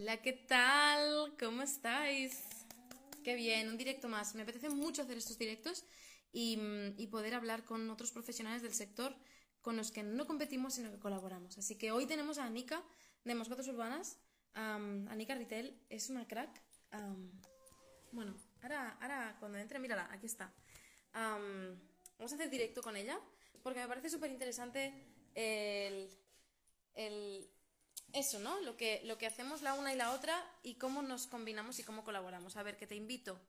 Hola, ¿qué tal? ¿Cómo estáis? Qué bien, un directo más. Me apetece mucho hacer estos directos y, y poder hablar con otros profesionales del sector con los que no competimos, sino que colaboramos. Así que hoy tenemos a Anika de Mascotas Urbanas. Anika Ritel es una crack. Bueno, ahora, ahora cuando entre, mírala, aquí está. Am, vamos a hacer directo con ella porque me parece súper interesante el, el- eso, ¿no? Lo que, lo que hacemos la una y la otra y cómo nos combinamos y cómo colaboramos. A ver, que te invito.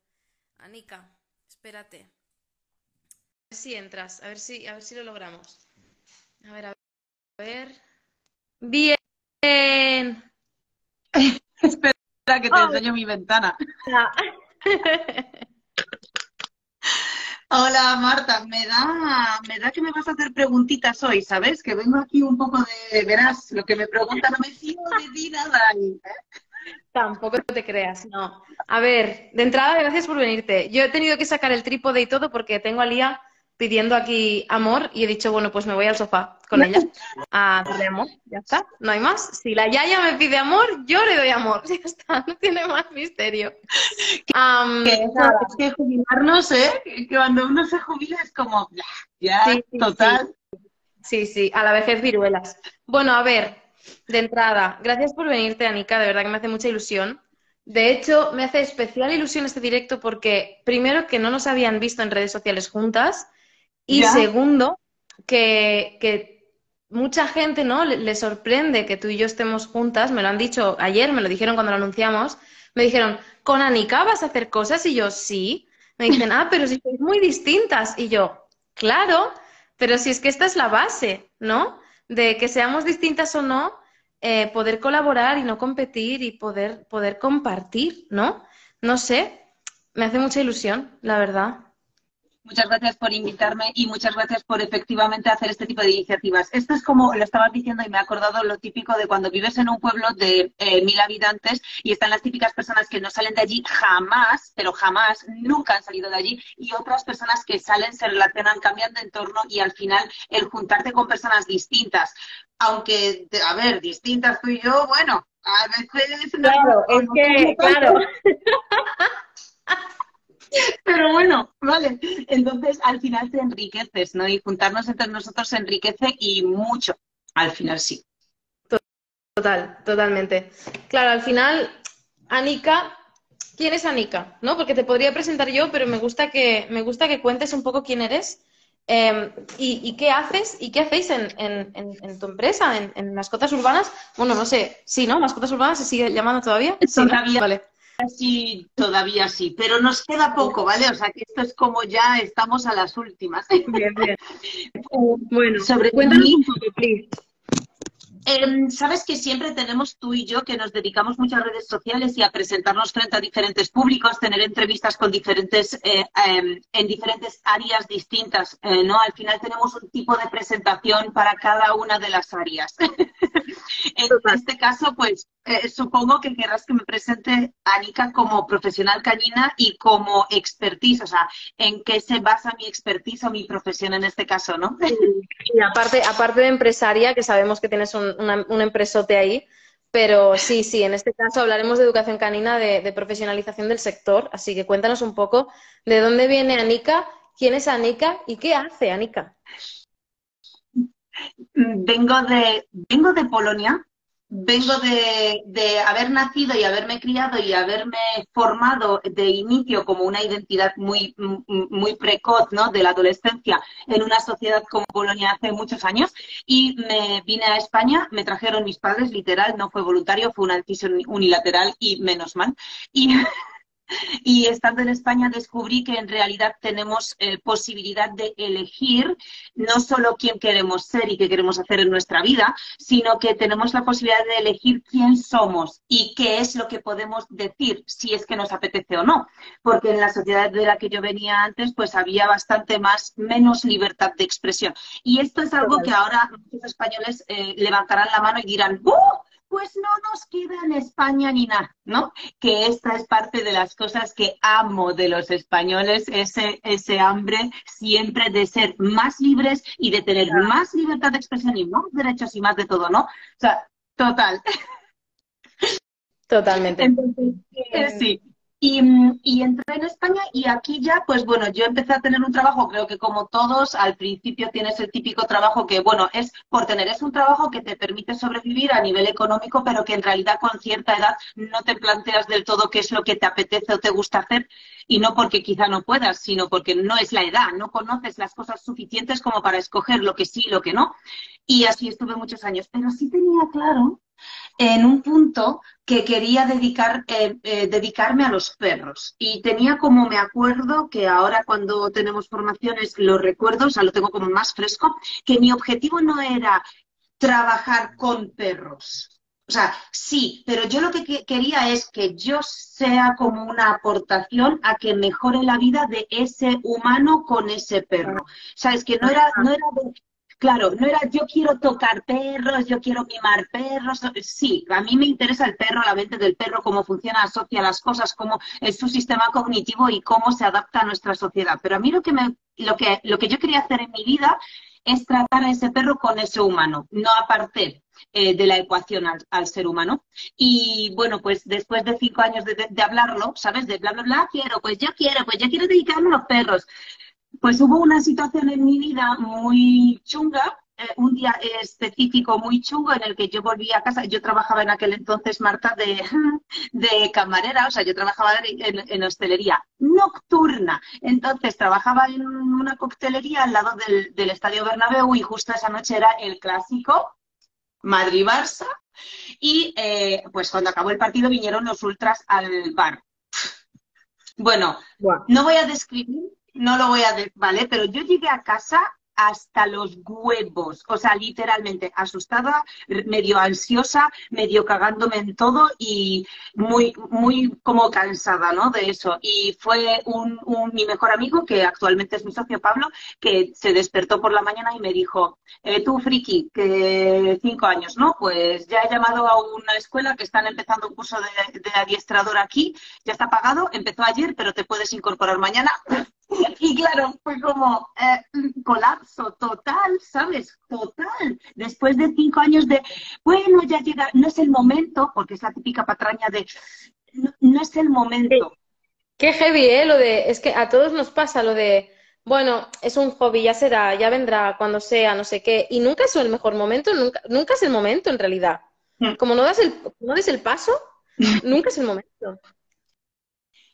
Anika, espérate. A ver si entras, a ver si, a ver si lo logramos. A ver, a ver. Bien. Espera que te enseño mi ventana. Hola Marta, me da, me da que me vas a hacer preguntitas hoy, ¿sabes? Que vengo aquí un poco de, verás, lo que me preguntan no me fío de ti nada. Tampoco te creas, no. A ver, de entrada, gracias por venirte. Yo he tenido que sacar el trípode y todo porque tengo a Lía pidiendo aquí amor y he dicho, bueno, pues me voy al sofá con ella a darle amor. Ya está, no hay más. Si la Yaya me pide amor, yo le doy amor. Ya está, no tiene más misterio. Que nada. es que jubilarnos, ¿eh? Que cuando uno se jubila es como, ya, Sí, sí, total. Sí, sí, a la vejez viruelas. Bueno, a ver, de entrada, gracias por venirte, Anika, de verdad que me hace mucha ilusión. De hecho, me hace especial ilusión este directo porque, primero, que no nos habían visto en redes sociales juntas y Ya. segundo, que, que mucha gente, ¿no? Le, le sorprende que tú y yo estemos juntas, me lo han dicho ayer, me lo dijeron cuando lo anunciamos, me dijeron, ¿con Anika vas a hacer cosas? Y yo, sí. Me dicen, ah, pero si sois muy distintas. Y yo, claro, pero si es que esta es la base, ¿no? De que seamos distintas o no, eh, poder colaborar y no competir y poder, poder compartir, ¿no? No sé, me hace mucha ilusión, la verdad. Muchas gracias por invitarme y muchas gracias por efectivamente hacer este tipo de iniciativas. Esto es como lo estabas diciendo y me he acordado lo típico de cuando vives en un pueblo de eh, mil habitantes y están las típicas personas que no salen de allí jamás, pero jamás, nunca han salido de allí y otras personas que salen, se relacionan, cambian de entorno y al final el juntarte con personas distintas, aunque, a ver, distintas tú y yo, bueno, a veces... no- Claro, es que, claro. Pero bueno, vale. Entonces, al final te enriqueces, ¿no? Y juntarnos entre nosotros enriquece y mucho. Al final sí. Total, totalmente. Claro, al final, Anika, ¿quién es Anika? ¿No? Porque te podría presentar yo, pero me gusta que, me gusta que cuentes un poco quién eres eh, y, y qué haces y qué hacéis en, en- en- en tu empresa, en, Mascotas Urbanas. Bueno, no sé, sí, ¿no? Mascotas Urbanas se sigue llamando todavía. Sí, ¿no? Todavía. Vale. Sí, todavía sí, pero nos queda poco, ¿vale? O sea que esto es como ya estamos a las últimas. Bien, bien. Bueno, Sobre cuéntanos un poco, please. Em, Sabes que siempre tenemos tú y yo que nos dedicamos muchas redes sociales y a presentarnos frente a diferentes públicos, tener entrevistas con diferentes, eh, em, en diferentes áreas distintas, eh, ¿no? Al final tenemos un tipo de presentación para cada una de las áreas. en Total. este caso, pues eh, supongo que querrás que me presente Anika como profesional canina y como expertise, o sea, en qué se basa mi expertise o mi profesión en este caso, ¿no? Y aparte, aparte de empresaria, que sabemos que tienes un, una- un empresote ahí, pero sí, sí, en este caso hablaremos de educación canina, de, de profesionalización del sector, así que cuéntanos un poco de dónde viene Anika, quién es Anika y qué hace Anika. Vengo de, vengo de Polonia, vengo de, de haber nacido y haberme criado y haberme formado de inicio como una identidad muy, muy precoz, ¿no? De la adolescencia en una sociedad como Polonia hace muchos años y me vine a España, me trajeron mis padres, literal, no fue voluntario, fue una decisión unilateral y menos mal. Y y estando en España descubrí que en realidad tenemos eh, posibilidad de elegir no solo quién queremos ser y qué queremos hacer en nuestra vida, sino que tenemos la posibilidad de elegir quién somos y qué es lo que podemos decir, si es que nos apetece o no. Porque en la sociedad de la que yo venía antes, pues había bastante más, menos libertad de expresión. Y esto es algo que ahora muchos españoles eh, levantarán la mano y dirán, ¡Uh! Pues no nos queda en España ni nada, ¿no? que esta es parte de las cosas que amo de los españoles, ese, ese hambre siempre de ser más libres y de tener más libertad de expresión y más derechos y más de todo, ¿no? O sea, total. Totalmente. Entonces, eh, sí. Y, entré en España y aquí ya, pues bueno, yo empecé a tener un trabajo, creo que como todos, al principio tienes el típico trabajo que, bueno, es por tener, es un trabajo que te permite sobrevivir a nivel económico, pero que en realidad con cierta edad no te planteas del todo qué es lo que te apetece o te gusta hacer, y no porque quizá no puedas, sino porque no es la edad, no conoces las cosas suficientes como para escoger lo que sí y lo que no. Y así estuve muchos años, pero sí tenía claro en un punto que quería eh, eh, dedicarme a los perros. Y tenía como, me acuerdo, que ahora cuando tenemos formaciones lo recuerdo, o sea, lo tengo como más fresco, que mi objetivo no era trabajar con perros. O sea, sí, pero yo lo que quería es que yo sea como una aportación a que mejore la vida de ese humano con ese perro. Sabes que no era, no era de, Claro, no era yo quiero tocar perros, yo quiero mimar perros. Sí, a mí me interesa el perro, la mente del perro, cómo funciona, asocia las cosas, cómo es su sistema cognitivo y cómo se adapta a nuestra sociedad. Pero a mí lo que, me, lo que, lo que yo quería hacer en mi vida es tratar a ese perro con ese humano, no aparte eh, de la ecuación al, ser humano. Y bueno, pues después de cinco años de, de, hablarlo, ¿sabes? De bla, bla, bla, quiero, pues yo quiero, pues yo quiero dedicarme a los perros pues hubo una situación en mi vida muy chunga, eh, un día específico muy chungo en el que yo volví a casa. Yo trabajaba en aquel entonces, Marta, de, de camarera, o sea, yo trabajaba en, hostelería nocturna. Entonces, trabajaba en una coctelería al lado del, del Estadio Bernabéu y justo esa noche era el clásico Madrid-Barça. Y eh, pues cuando acabó el partido vinieron los ultras al bar. Bueno, no voy a describir no lo voy a decir, ¿vale? Pero yo llegué a casa hasta los huevos, o sea, literalmente asustada, medio ansiosa, medio cagándome en todo y muy, muy como cansada, ¿no? De eso. Y fue un, mi mejor amigo, que actualmente es mi socio Pablo, que se despertó por la mañana y me dijo, eh, tú friki, que cinco años, ¿no? Pues ya he llamado a una escuela que están empezando un curso de, adiestrador aquí, ya está pagado, empezó ayer, pero te puedes incorporar mañana. Y claro, fue como eh, colapso total, ¿sabes? Total. Después de cinco años de, bueno, ya llega, no es el momento, porque es la típica patraña de, no, es el momento. Qué heavy, ¿eh? Lo de, es que a todos nos pasa lo de, bueno, es un hobby, ya será, ya vendrá, cuando sea, no sé qué. Y nunca es el mejor momento, nunca, nunca es el momento en realidad. Mm. Como no das el, no des el paso, nunca es el momento.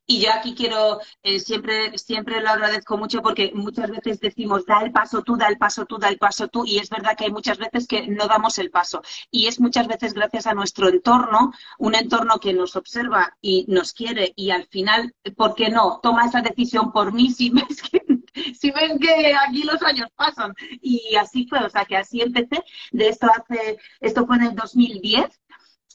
Y yo aquí quiero, eh, siempre, siempre lo agradezco mucho porque muchas veces decimos, da el paso tú, da el paso tú, da el paso tú, y es verdad que hay muchas veces que no damos el paso. Y es muchas veces gracias a nuestro entorno, un entorno que nos observa y nos quiere, y al final, ¿por qué no? Toma esa decisión por mí si ves que, si ves que aquí los años pasan. Y así fue, o sea que así empecé. De esto hace, esto fue en el 2010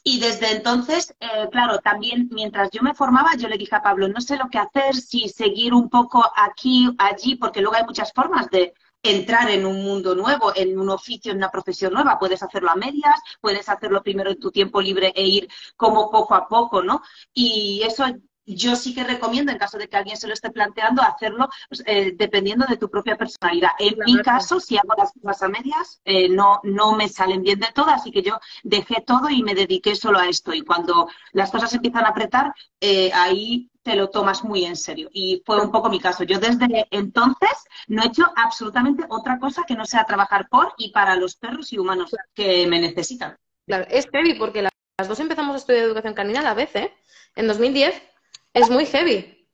y desde entonces, eh, claro, también mientras yo me formaba, yo le dije a Pablo, no sé lo que hacer, si seguir un poco aquí, allí, porque luego hay muchas formas de entrar en un mundo nuevo, en un oficio, en una profesión nueva. Puedes hacerlo a medias, puedes hacerlo primero en tu tiempo libre e ir como poco a poco, ¿no? Y eso yo sí que recomiendo, en caso de que alguien se lo esté planteando, hacerlo pues, eh, dependiendo de tu propia personalidad. En mi caso, si hago las cosas a medias, eh, no, no me salen bien de todo, así que yo dejé todo y me dediqué solo a esto. Y cuando las cosas empiezan a apretar, eh, ahí te lo tomas muy en serio. Y fue un poco mi caso. Yo desde entonces no he hecho absolutamente otra cosa que no sea trabajar por y para los perros y humanos que me necesitan. Claro, es heavy porque las dos empezamos a estudiar educación canina a la vez, ¿eh? En 2010 es muy heavy.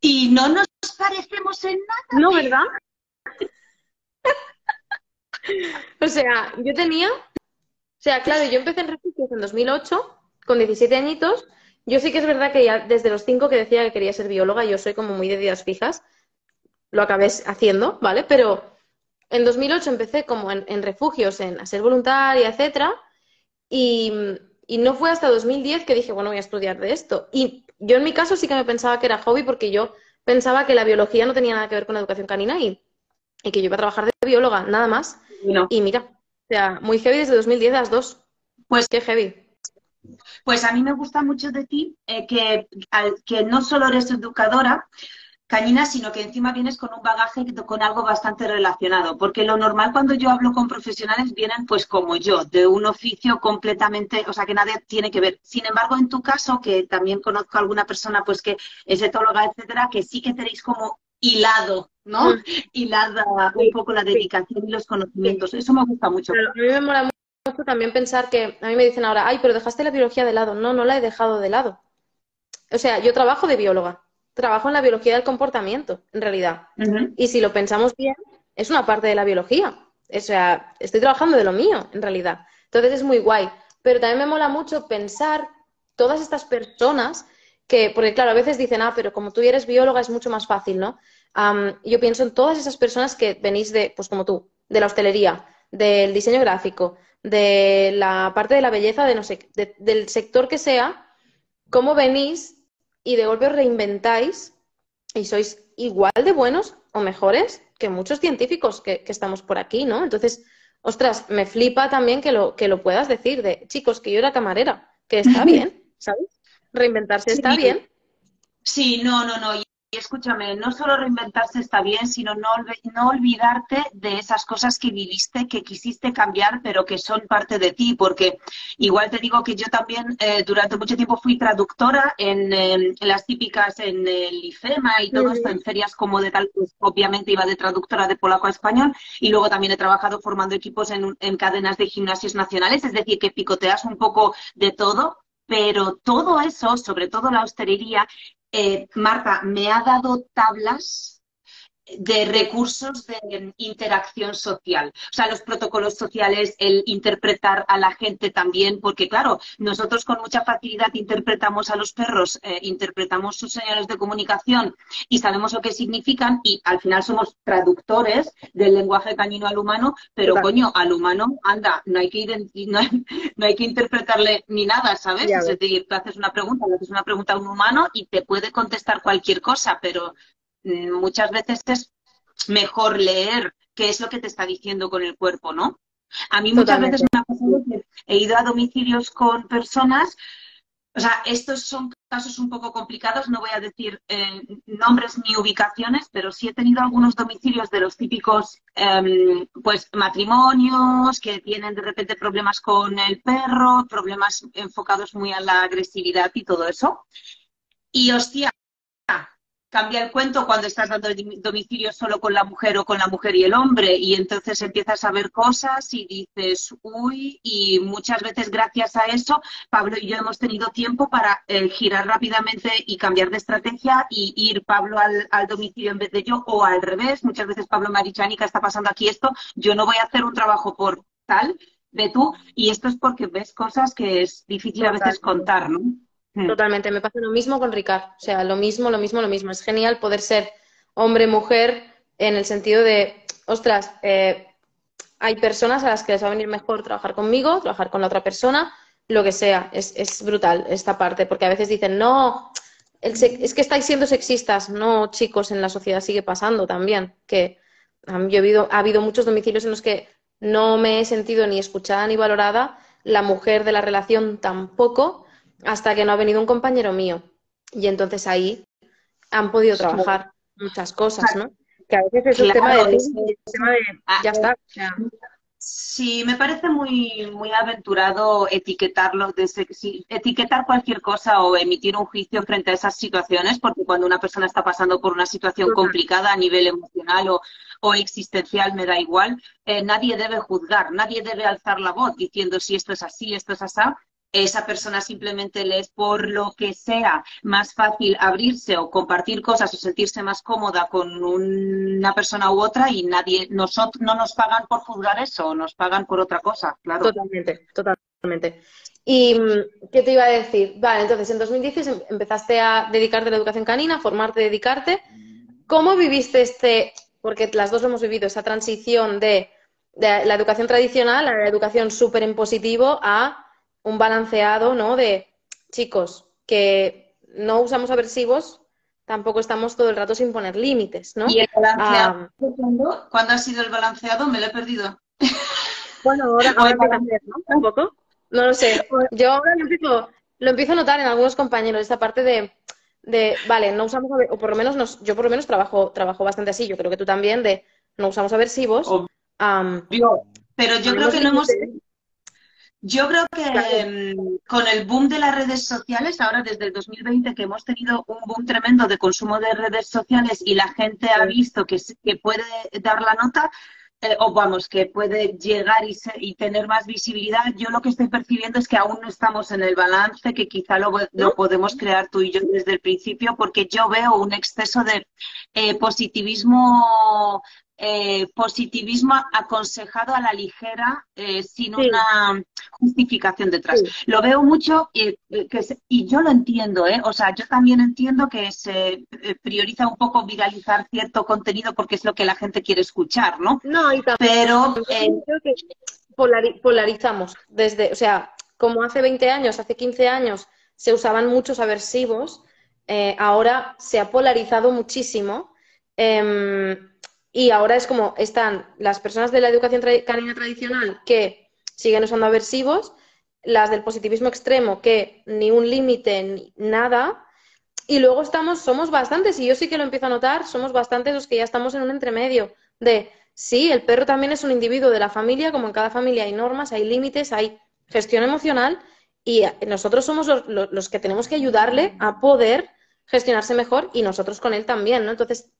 Y no nos parecemos en nada. No, ¿verdad? o sea, yo tenía. O sea, claro, yo empecé en refugios en 2008, con 17 añitos. Yo sí que es verdad que ya desde los 5 que decía que quería ser bióloga, yo soy como muy de días fijas. Lo acabé haciendo, ¿vale? Pero en 2008 empecé como en, refugios, en a ser voluntaria, etcétera. Y, y no fue hasta 2010 que dije, bueno, voy a estudiar de esto. Y yo en mi caso sí que me pensaba que era hobby porque yo pensaba que la biología no tenía nada que ver con la educación canina y, que yo iba a trabajar de bióloga, nada más. Y mira, o sea, muy heavy desde 2010 las dos. Pues qué heavy. Pues a mí me gusta mucho de ti eh, que, que no solo eres educadora, cañina, sino que encima vienes con un bagaje con algo bastante relacionado, porque lo normal cuando yo hablo con profesionales vienen pues como yo, de un oficio completamente, o sea, que nadie tiene que ver. Sin embargo, en tu caso, que también conozco a alguna persona pues que es etóloga, etcétera, que sí que tenéis como hilado, ¿no? Mm. Hilada un poco la dedicación y los conocimientos. Eso me gusta mucho. a mí me mola mucho también pensar que, a mí me dicen ahora, ay, pero dejaste la biología de lado. No, no la he dejado de lado. O sea, yo trabajo de bióloga, trabajo en la biología del comportamiento, en realidad. Y si lo pensamos bien, es una parte de la biología. O sea, estoy trabajando de lo mío, en realidad. Entonces es muy guay. Pero también me mola mucho pensar todas estas personas que, porque claro, a veces dicen, ah, pero como tú eres bióloga es mucho más fácil, ¿no? yo pienso en todas esas personas que venís de, pues como tú, de la hostelería, del diseño gráfico, de la parte de la belleza, de no sé, del sector que sea, cómo venís y de golpe os reinventáis y sois igual de buenos o mejores que muchos científicos que, estamos por aquí, ¿no? Entonces, ostras, me flipa también que lo, que lo puedas decir de, chicos, que yo era camarera, que está bien, ¿sabes? Reinventarse está bien. Sí, no, no, no. Y escúchame, no solo reinventarse está bien, sino no, no olvidarte de esas cosas que viviste, que quisiste cambiar, pero que son parte de ti, porque igual te digo que yo también eh, durante mucho tiempo fui traductora en, las típicas en el IFEMA y todo esto, en ferias como de tal, pues obviamente iba de traductora de polaco a español, y luego también he trabajado formando equipos en, en cadenas de gimnasios nacionales, es decir, que picoteas un poco de todo, pero todo eso, sobre todo la hostelería, eh, Marta, me ha dado tablas de recursos de interacción social. O sea, los protocolos sociales, el interpretar a la gente también, porque claro, nosotros con mucha facilidad interpretamos a los perros, eh, interpretamos sus señales de comunicación y sabemos lo que significan y al final somos traductores del lenguaje cañino al humano, pero coño, al humano, anda, no hay que no no hay que interpretarle ni nada, ¿sabes? Es decir, tú haces una pregunta, le haces una pregunta a un humano y te puede contestar cualquier cosa, pero muchas veces es mejor leer qué es lo que te está diciendo con el cuerpo, ¿no? A mí muchas veces me ha pasado que he ido a domicilios con personas, o sea, estos son casos un poco complicados, no voy a decir eh, nombres ni ubicaciones, pero sí he tenido algunos domicilios de los típicos, em, pues, matrimonios que tienen de repente problemas con el perro, problemas enfocados muy a la agresividad y todo eso. Y hostia, cambia el cuento cuando estás dando domicilio solo con la mujer o con la mujer y el hombre y entonces empiezas a ver cosas y dices, uy, y muchas veces gracias a eso, Pablo y yo hemos tenido tiempo para eh, girar rápidamente y cambiar de estrategia y ir Pablo al, domicilio en vez de yo o al revés. Muchas veces Pablo me ha dicho, está pasando aquí esto, yo no voy a hacer un trabajo por tal, de tú, y esto es porque ves cosas que es difícil a veces contar, ¿no? Hmm. Totalmente, me pasa lo mismo con Ricard. O sea, lo mismo, lo mismo, lo mismo. Es genial poder ser hombre, mujer, en el sentido de, ostras, eh, hay personas a las que les va a venir mejor trabajar conmigo, trabajar con la otra persona, lo que sea. Es, es brutal esta parte, porque a veces dicen, no, es que estáis siendo sexistas. No, chicos, en la sociedad sigue pasando también. Que habido, ha habido muchos domicilios en los que no me he sentido ni escuchada ni valorada, la mujer de la relación tampoco hasta que no ha venido un compañero mío. Y entonces ahí han podido trabajar muchas cosas, ¿no? Que a veces es un tema de, tema de ah, ya está. Sí, me parece muy, muy aventurado etiquetarlo, de etiquetar cualquier cosa o emitir un juicio frente a esas situaciones, porque cuando una persona está pasando por una situación complicada a nivel emocional o, o existencial, me da igual, eh, nadie debe juzgar, nadie debe alzar la voz diciendo si esto es así, esto es así, esa persona simplemente le es por lo que sea más fácil abrirse o compartir cosas o sentirse más cómoda con una persona u otra y nadie, nosotros no nos pagan por juzgar eso, nos pagan por otra cosa, claro. Totalmente, totalmente. ¿Y mm, qué te iba a decir? Vale, entonces en 2010 em, empezaste a dedicarte a la educación canina, a formarte, dedicarte. ¿Cómo viviste este, porque las dos hemos vivido, esa transición de, de la educación tradicional a la educación súper en positivo a un balanceado, ¿no? De chicos que no usamos aversivos, tampoco estamos todo el rato sin poner límites, ¿no? ¿Y el balanceado? Ah, ¿Cuándo, ha sido el balanceado? Me lo he perdido. Bueno, ahora, ahora ¿no? Un poco. No lo sé. Yo ahora lo empiezo, lo empiezo a notar en algunos compañeros, esta parte de, de, vale, no usamos, o por lo menos nos- yo por lo menos trabajo, trabajo bastante así, yo creo que tú también, de no usamos aversivos. Pero yo creo que no hemos. Yo creo que mm, con el boom de las redes sociales, ahora desde el 2020 que hemos tenido un boom tremendo de consumo de redes sociales y la gente ha visto que, que puede dar la nota, eh, o vamos, que puede llegar y, se- y tener más visibilidad, yo lo que estoy percibiendo es que aún no estamos en el balance que quizá lo, lo podemos crear tú y yo desde el principio, porque yo veo un exceso de eh, positivismo eh, positivismo aconsejado a la ligera eh, sin Sí. una justificación detrás. Sí. Lo veo mucho y, eh, que se- y yo lo entiendo, ¿eh? O sea, yo también entiendo que se prioriza un poco viralizar cierto contenido porque es lo que la gente quiere escuchar, ¿no? No, y también Pero creo que polari- polarizamos desde, o sea, como hace 20 años, hace 15 años se usaban muchos aversivos, ahora se ha polarizado muchísimo em, y ahora es como están las personas de la educación canina tradicional que siguen usando aversivos, las del positivismo extremo que ni un límite ni nada. Y luego estamos, somos bastantes, y yo sí que lo empiezo a notar, somos bastantes los que ya estamos en un entremedio de, sí, el perro también es un individuo de la familia, como en cada familia hay normas, hay límites, hay gestión emocional, y nosotros somos los, los- los que tenemos que ayudarle a poder gestionarse mejor y nosotros con él también, ¿no? Entonces,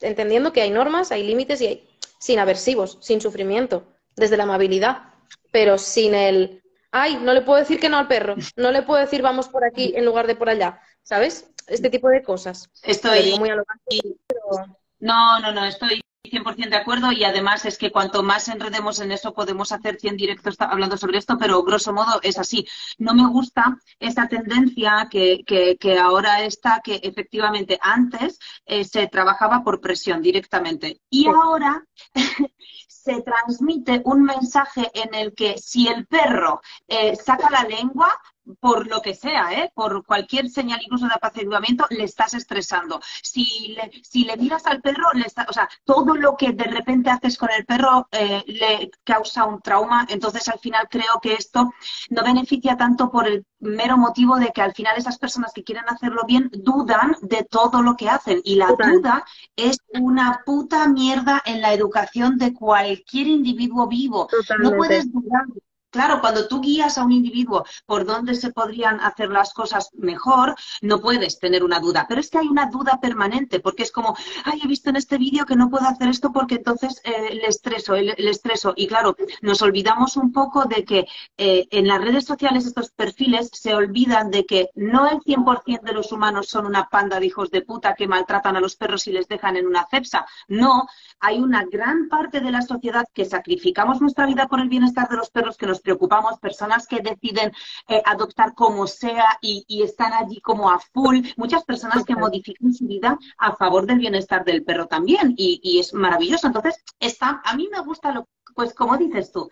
entendiendo que hay normas, hay límites y hay, sin aversivos, sin sufrimiento, desde la amabilidad, pero sin el, ay, no le puedo decir que no al perro, no le puedo decir vamos por aquí en lugar de por allá, ¿sabes? Este tipo de cosas. Estoy muy a lo básico, pero No, no, no, estoy 100% de acuerdo y además es que cuanto más enredemos en eso podemos hacer 100 directos hablando sobre esto, pero grosso modo es así. No me gusta esa tendencia que, que, que ahora está, que efectivamente antes eh, se trabajaba por presión directamente y Sí. ahora se transmite un mensaje en el que si el perro eh, saca la lengua, por lo que sea, ¿eh? por cualquier señal incluso de apaciguamiento, le estás estresando. Si le, si le miras al perro, le está, o sea, todo lo que de repente haces con el perro eh, le causa un trauma. Entonces, al final creo que esto no beneficia tanto por el mero motivo de que al final esas personas que quieren hacerlo bien dudan de todo lo que hacen. Y la duda es una puta mierda en la educación de cualquier individuo vivo. No totalmente. puedes dudar. Claro, cuando tú guías a un individuo por dónde se podrían hacer las cosas mejor, no puedes tener una duda. Pero es que hay una duda permanente, porque es como, ay, he visto en este vídeo que no puedo hacer esto porque entonces eh, le estreso, le, le estreso. Y claro, nos olvidamos un poco de que eh, en las redes sociales estos perfiles se olvidan de que no el 100% de los humanos son una panda de hijos de puta que maltratan a los perros y les dejan en una cepsa. No, hay una gran parte de la sociedad que sacrificamos nuestra vida por el bienestar de los perros, que nos preocupamos, personas que deciden eh, adoptar como sea y, y están allí como a full, muchas personas que modifican su vida a favor del bienestar del perro también y, y es maravilloso. Entonces, está, a mí me gusta, lo, pues como dices tú,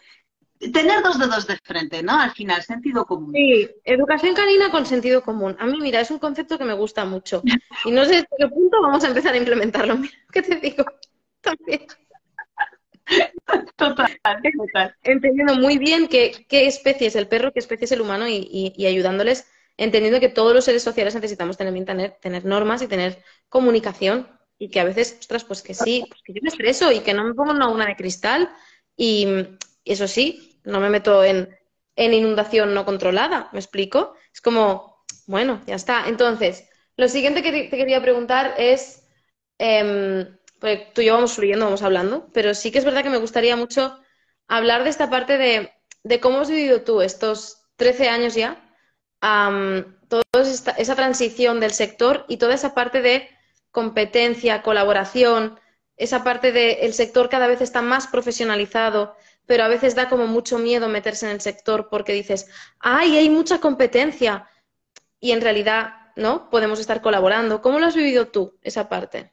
tener dos dedos de frente, ¿no? Al final, sentido común. Sí, educación canina con sentido común. A mí, mira, es un concepto que me gusta mucho. Y no sé hasta qué punto vamos a empezar a implementarlo. Mira, ¿qué te digo? También. Total, total. Entendiendo muy bien qué, qué especie es el perro, qué especie es el humano y, y- y ayudándoles, entendiendo que todos los seres sociales necesitamos también tener, tener normas y tener comunicación. Y que a veces, ostras, pues que sí, pues que yo me estreso y que no me pongo una una de cristal. Y eso sí, no me meto en, en inundación no controlada, ¿me explico? Es como, bueno, ya está. Entonces, lo siguiente que te quería preguntar es, em, porque tú y yo vamos fluyendo, vamos hablando, pero sí que es verdad que me gustaría mucho hablar de esta parte de, de cómo has vivido tú estos 13 años ya, toda esa transición del sector y toda esa parte de competencia, colaboración, esa parte de el sector cada vez está más profesionalizado, pero a veces da como mucho miedo meterse en el sector porque dices, ay, hay mucha competencia y en realidad, ¿no? Podemos estar colaborando. ¿Cómo lo has vivido tú, esa parte?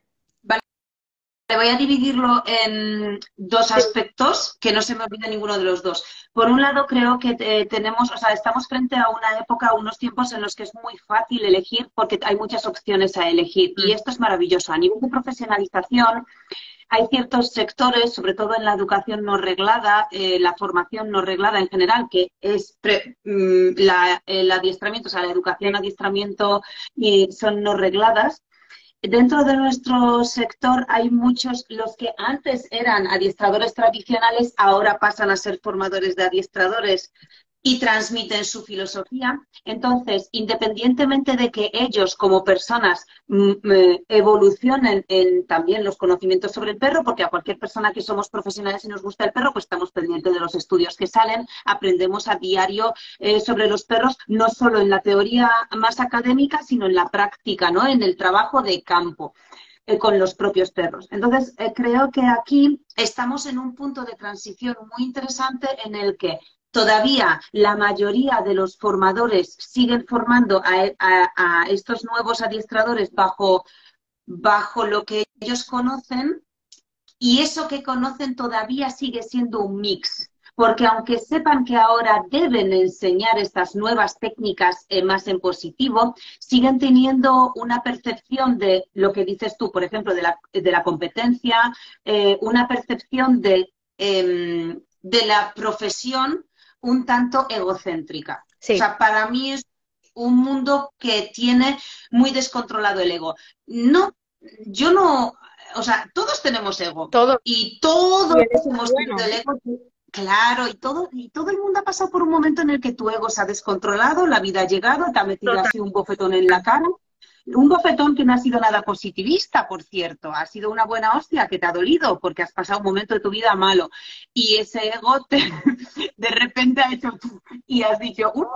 Voy a dividirlo en dos aspectos que no se me olvide ninguno de los dos. Por un lado, creo que eh, tenemos, o sea, estamos frente a una época, a unos tiempos en los que es muy fácil elegir porque hay muchas opciones a elegir y mm. esto es maravilloso. A nivel de profesionalización, hay ciertos sectores, sobre todo en la educación no reglada, eh, la formación no reglada en general, que es mm, el adiestramiento, o sea, la educación, adiestramiento y son no regladas, Dentro de nuestro sector hay muchos, los que antes eran adiestradores tradicionales, ahora pasan a ser formadores de adiestradores y transmiten su filosofía. Entonces, independientemente de que ellos como personas mm, evolucionen en también los conocimientos sobre el perro, porque a cualquier persona que somos profesionales y nos gusta el perro, pues estamos pendientes de los estudios que salen, aprendemos a diario eh, sobre los perros, no solo en la teoría más académica, sino en la práctica, ¿no? En el trabajo de campo eh, con los propios perros. Entonces, eh, creo que aquí estamos en un punto de transición muy interesante en el que Todavía la mayoría de los formadores siguen formando a, estos nuevos adiestradores bajo, bajo lo que ellos conocen y eso que conocen todavía sigue siendo un mix porque aunque sepan que ahora deben enseñar estas nuevas técnicas eh, más en positivo, siguen teniendo una percepción de lo que dices tú, por ejemplo, de la, de la competencia, eh, una percepción de, em, de la profesión un tanto egocéntrica. O sea, para mí es un mundo que tiene muy descontrolado el ego. No, yo no, o sea, todos tenemos ego. Todo. Y todos hemos tenido el ego. Claro, y todo, y todo el mundo ha pasado por un momento en el que tu ego se ha descontrolado, la vida ha llegado, te ha metido así un bofetón en la cara un bofetón que no ha sido nada positivista, por cierto. Ha sido una buena hostia que te ha dolido porque has pasado un momento de tu vida malo. Y ese ego te, de repente ha hecho y has dicho, uh",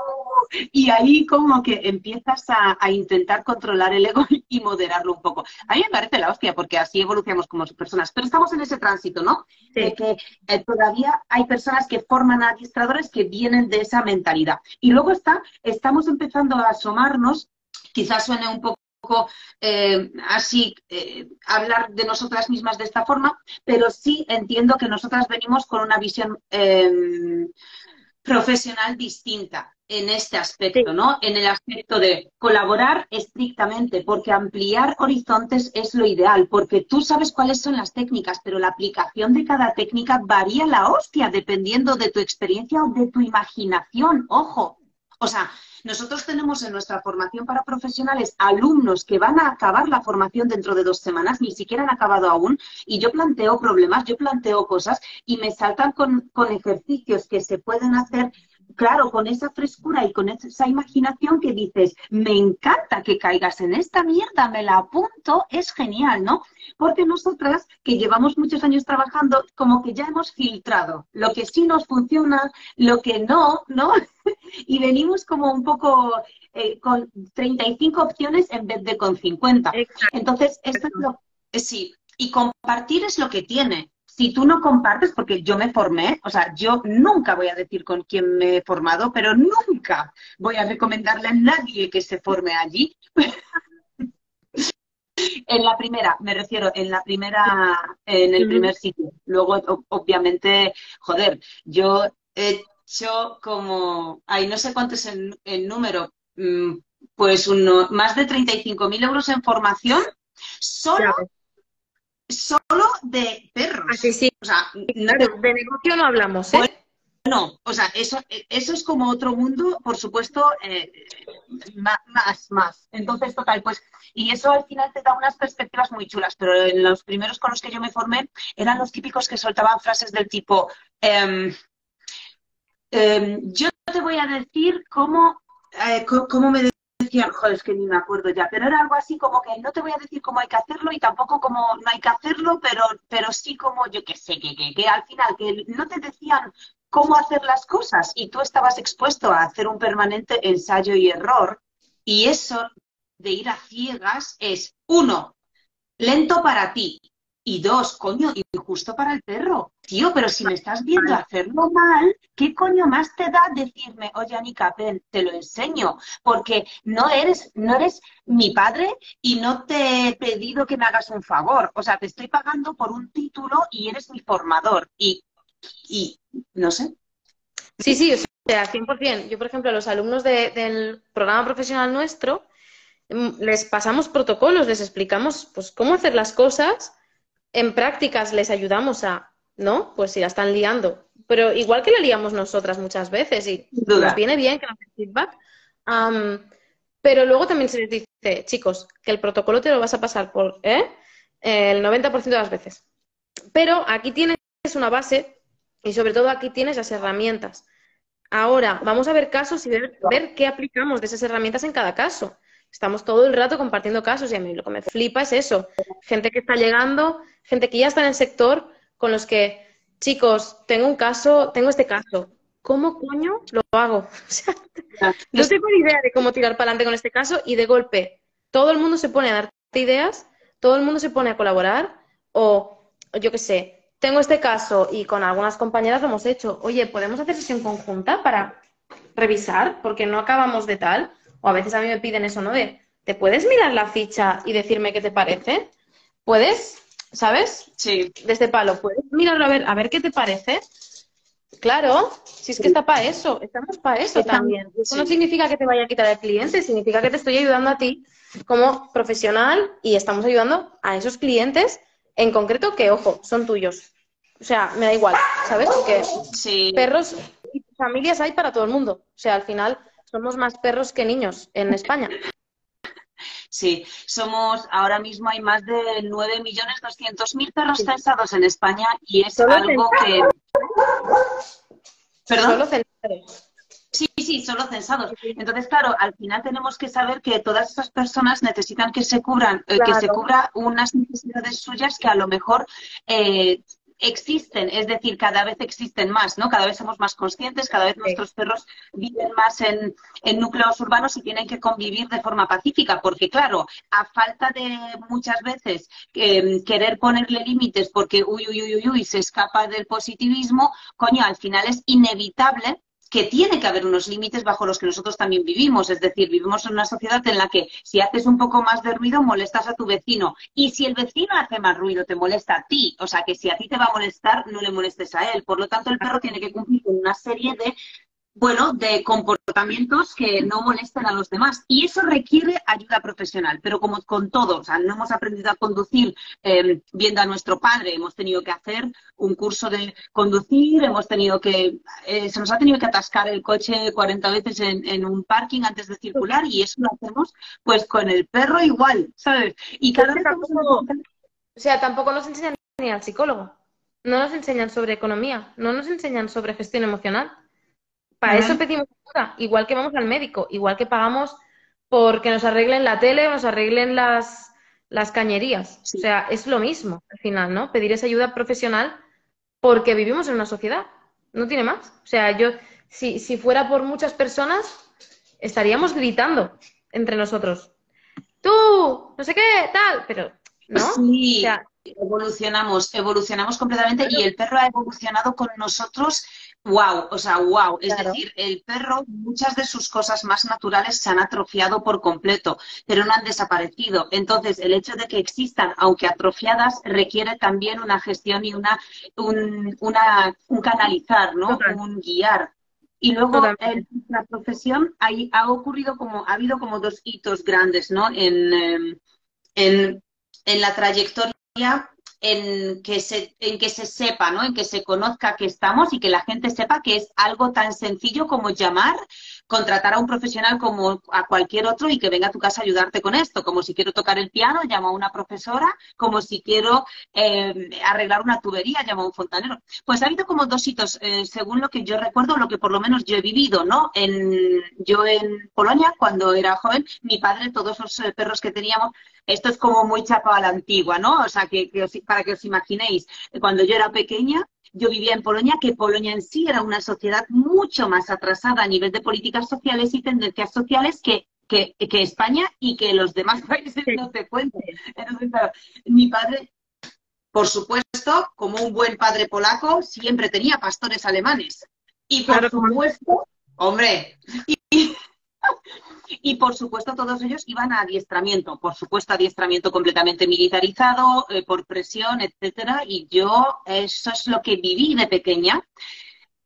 y ahí como que empiezas a, intentar controlar el ego y moderarlo un poco. A mí me parece la hostia porque así evolucionamos como personas. Pero estamos en ese tránsito, ¿no? De que eh, todavía hay personas que forman administradores que vienen de esa mentalidad. Y luego está, estamos empezando a asomarnos quizás suene un poco eh, así eh, hablar de nosotras mismas de esta forma, pero sí entiendo que nosotras venimos con una visión em, profesional distinta en este aspecto, ¿no? En el aspecto de colaborar estrictamente, porque ampliar horizontes es lo ideal, porque tú sabes cuáles son las técnicas, pero la aplicación de cada técnica varía la hostia dependiendo de tu experiencia o de tu imaginación, ojo. O sea, nosotros tenemos en nuestra formación para profesionales alumnos que van a acabar la formación dentro de dos semanas, ni siquiera han acabado aún, y yo planteo problemas, yo planteo cosas y me saltan con, con ejercicios que se pueden hacer claro, con esa frescura y con esa imaginación que dices, me encanta que caigas en esta mierda, me la apunto, es genial, ¿no? Porque nosotras, que llevamos muchos años trabajando, como que ya hemos filtrado lo que sí nos funciona, lo que no, ¿no? Y venimos como un poco eh, con 35 opciones en vez de con 50. Entonces, esto es lo... Sí, y compartir es lo que tiene si tú no compartes, porque yo me formé, o sea, yo nunca voy a decir con quién me he formado, pero nunca voy a recomendarle a nadie que se forme allí. en la primera, me refiero, en la primera, en el primer sitio. Luego, obviamente, joder, yo he hecho como, ay, no sé cuánto es el, número, mm, pues uno, más de 35.000 euros en formación solo solo de perros. Así sí. O sea, de negocio no hablamos, ¿eh? No, o sea, eso, eso es como otro mundo, por supuesto, eh, más, más. Entonces, total, pues, y eso al final te da unas perspectivas muy chulas, pero en los primeros con los que yo me formé eran los típicos que soltaban frases del tipo, em, em, yo te voy a decir cómo, eh, cómo me decían, joder, es que ni me acuerdo ya, pero era algo así como que no te voy a decir cómo hay que hacerlo y tampoco cómo no hay que hacerlo, pero, pero sí como yo que sé, que, que, que al final que no te decían cómo hacer las cosas y tú estabas expuesto a hacer un permanente ensayo y error y eso de ir a ciegas es, uno, lento para ti Y dos, coño, injusto para el perro. Tío, pero si me estás viendo hacerlo mal, ¿qué coño más te da decirme, oye, Anika, ven, te lo enseño? Porque no eres, no eres mi padre y no te he pedido que me hagas un favor. O sea, te estoy pagando por un título y eres mi formador. Y, y no sé. Sí, sí, o sea, 100%. Yo, por ejemplo, a los alumnos del programa profesional nuestro, mm, les pasamos protocolos, les explicamos pues cómo hacer las cosas en prácticas les ayudamos a, ¿no? Pues si la están liando. Pero igual que la liamos nosotras muchas veces y nos viene bien que nos den feedback. pero luego también se les dice, chicos, que el protocolo te lo vas a pasar por ¿eh? el 90% de las veces. Pero aquí tienes una base y sobre todo aquí tienes las herramientas. Ahora, vamos a ver casos y ver, ver qué aplicamos de esas herramientas en cada caso. Estamos todo el rato compartiendo casos y a mí lo que me flipa es eso. Gente que está llegando, gente que ya está en el sector, con los que, chicos, tengo un caso, tengo este caso. ¿Cómo coño lo hago? no tengo ni idea de cómo tirar para adelante con este caso y de golpe todo el mundo se pone a darte ideas, todo el mundo se pone a colaborar o yo qué sé, tengo este caso y con algunas compañeras lo hemos hecho. Oye, ¿podemos hacer sesión conjunta para revisar? Porque no acabamos de tal. O a veces a mí me piden eso, ¿no? De, ¿te puedes mirar la ficha y decirme qué te parece? ¿Puedes? ¿Sabes? Sí. Desde palo, ¿puedes mirarlo a ver, a ver qué te parece? Claro, si es que está para eso, estamos para eso también. Eso no significa que te vaya a quitar el cliente, significa que te estoy ayudando a ti como profesional y estamos ayudando a esos clientes en concreto que, ojo, son tuyos. O sea, me da igual, ¿sabes? Porque perros y familias hay para todo el mundo. O sea, al final somos más perros que niños en España. Sí, somos, ahora mismo hay más de 9.200.000 perros censados en España y es algo que... ¿Perdón? Solo censados. Sí, sí, solo censados. Entonces, claro, al final tenemos que saber que todas esas personas necesitan que se cubran, eh, que se cubra unas necesidades suyas que a lo mejor eh, existen, es decir, cada vez existen más, ¿no? Cada vez somos más conscientes, cada vez nuestros perros viven más en, núcleos urbanos y tienen que convivir de forma pacífica, porque claro, a falta de muchas veces em, querer ponerle límites porque uy, uy, uy, uy, se escapa del positivismo, coño, al final es inevitable que tiene que haber unos límites bajo los que nosotros también vivimos. Es decir, vivimos en una sociedad en la que si haces un poco más de ruido molestas a tu vecino y si el vecino hace más ruido te molesta a ti. O sea, que si a ti te va a molestar, no le molestes a él. Por lo tanto, el perro tiene que cumplir con una serie de bueno, de comportamientos que no molesten a los demás. Y eso requiere ayuda profesional, pero como con todo, o sea, no hemos aprendido a conducir eh, viendo a nuestro padre, hemos tenido que hacer un curso de conducir, hemos tenido que, eh, se nos ha tenido que atascar el coche 40 veces en, un parking antes de circular y eso lo hacemos pues con el perro igual, ¿sabes? Y cada vez tampoco, O sea, tampoco nos enseñan ni al psicólogo, no nos enseñan sobre economía, no nos enseñan sobre gestión emocional. Para eso pedimos ayuda, igual que vamos al médico, igual que pagamos porque nos arreglen la tele o nos arreglen las, las cañerías. O sea, es lo mismo al final, ¿no? Pedir esa ayuda profesional porque vivimos en una sociedad. No tiene más. O sea, yo, si, si fuera por muchas personas, estaríamos gritando entre nosotros. Tú, no sé qué, tal, pero, ¿no? Sí, evolucionamos, evolucionamos completamente y el perro ha evolucionado con nosotros wow, o sea, wow. Es decir, el perro, muchas de sus cosas más naturales se han atrofiado por completo, pero no han desaparecido. Entonces, el hecho de que existan, aunque atrofiadas, requiere también una gestión y una, un, una, un canalizar, ¿no? Un guiar. Y luego en la profesión ahí ha ocurrido como, ha habido como dos hitos grandes, ¿no? En, em, en, en la trayectoria en que se, en que se sepa, ¿no? En que se conozca que estamos y que la gente sepa que es algo tan sencillo como llamar, contratar a un profesional como a cualquier otro y que venga a tu casa a ayudarte con esto. Como si quiero tocar el piano, llamo a una profesora, como si quiero eh, arreglar una tubería, llamo a un fontanero. Pues ha habido como dos hitos, eh, según lo que yo recuerdo, lo que por lo menos yo he vivido, ¿no? En, yo en Polonia, cuando era joven, mi padre, todos los eh, perros que teníamos, esto es como muy chapa a la antigua, ¿no? O sea, que, para que os imaginéis, cuando yo era pequeña, yo vivía en Polonia, que Polonia en sí era una sociedad mucho más atrasada a nivel de políticas sociales y tendencias sociales que, que, España y que los demás países no se cuenten. Entonces, mi padre por supuesto, como un buen padre polaco, siempre tenía pastores alemanes. Y por Claro, supuesto, hombre, y, y por supuesto todos ellos iban a adiestramiento, por supuesto adiestramiento completamente militarizado, eh, por presión, etcétera, y yo eso es lo que viví de pequeña.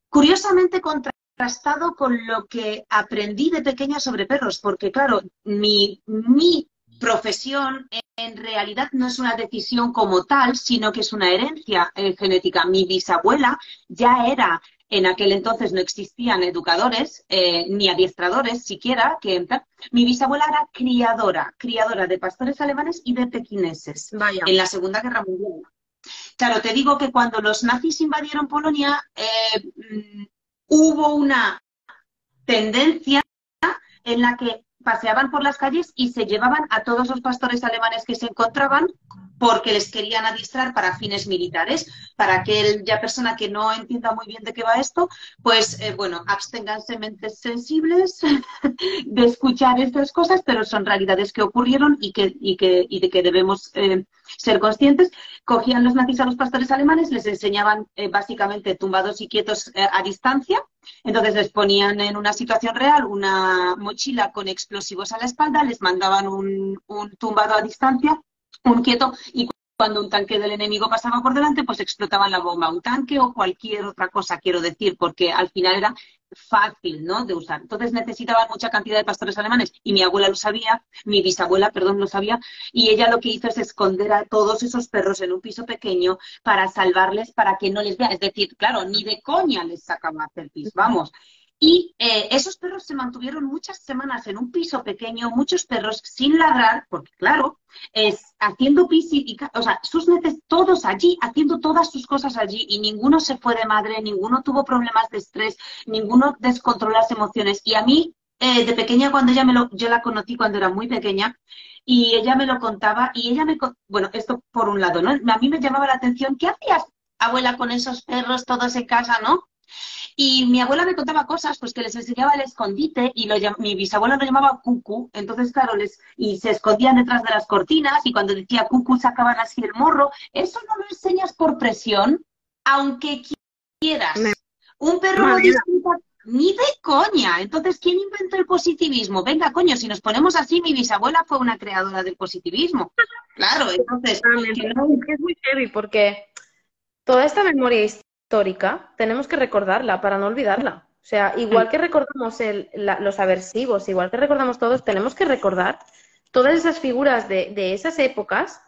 Curiosamente contrastado con lo que aprendí de pequeña sobre perros, porque claro, mi, mi profesión en realidad no es una decisión como tal, sino que es una herencia eh, genética. Mi bisabuela ya era, en aquel entonces no existían educadores eh, ni adiestradores siquiera, que mi bisabuela era criadora, criadora de pastores alemanes y de pequineses Vaya. en la Segunda Guerra Mundial. Claro, te digo que cuando los nazis invadieron Polonia, eh, mm, hubo una tendencia en la que paseaban por las calles y se llevaban a todos los pastores alemanes que se encontraban porque les querían adiestrar para fines militares. Para aquella persona que no entienda muy bien de qué va esto, pues eh, bueno, absténganse mentes sensibles de escuchar estas cosas, pero son realidades que ocurrieron y, que, y, que, y de que debemos eh, ser conscientes. Cogían los nazis a los pastores alemanes, les enseñaban eh, básicamente tumbados y quietos eh, a distancia, entonces les ponían en una situación real una mochila con explosivos a la espalda, les mandaban un, un tumbado a distancia, un quieto, y cuando un tanque del enemigo pasaba por delante, pues explotaban la bomba, un tanque o cualquier otra cosa, quiero decir, porque al final era fácil, ¿no? De usar. Entonces necesitaban mucha cantidad de pastores alemanes y mi abuela lo sabía, mi bisabuela, perdón, lo sabía, y ella lo que hizo es esconder a todos esos perros en un piso pequeño para salvarles, para que no les vean. Es decir, claro, ni de coña les sacaba hacer pis, vamos. Y eh, esos perros se mantuvieron muchas semanas en un piso pequeño, muchos perros sin ladrar, porque claro, es haciendo pis y, o sea, sus neces todos allí, haciendo todas sus cosas allí, y ninguno se fue de madre, ninguno tuvo problemas de estrés, ninguno descontroló las emociones. Y a mí, eh, de pequeña, cuando ella me lo, yo la conocí cuando era muy pequeña, y ella me lo contaba, y ella me, bueno, esto por un lado, ¿no? A mí me llamaba la atención, ¿qué hacías, abuela, con esos perros todos en casa, ¿no? Y mi abuela me contaba cosas, pues que les enseñaba el escondite y lo, mi bisabuela lo llamaba cucu, entonces claro, les, y se escondían detrás de las cortinas y cuando decía cucu sacaban así el morro. Eso no lo enseñas por presión, aunque quieras. Me- Un perro no disfruta ni de coña. Entonces, ¿quién inventó el positivismo? Venga, coño, si nos ponemos así, mi bisabuela fue una creadora del positivismo. Claro, entonces, es muy heavy porque toda esta memoria histórica tenemos que recordarla para no olvidarla. O sea, igual que recordamos el- la- los aversivos, igual que recordamos todos, tenemos que recordar todas esas figuras de, de esas épocas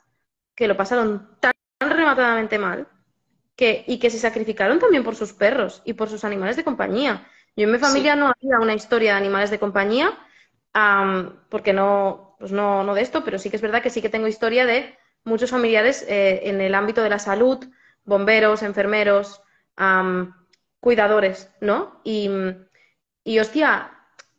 que lo pasaron tan, tan rematadamente mal que, y que se sacrificaron también por sus perros y por sus animales de compañía. Yo en mi familia no había una historia de animales de compañía, am, porque no, pues no, no de esto, pero sí que es verdad que sí que tengo historia de muchos familiares eh, en el ámbito de la salud, bomberos, enfermeros, cuidadores, ¿no? Y, y hostia,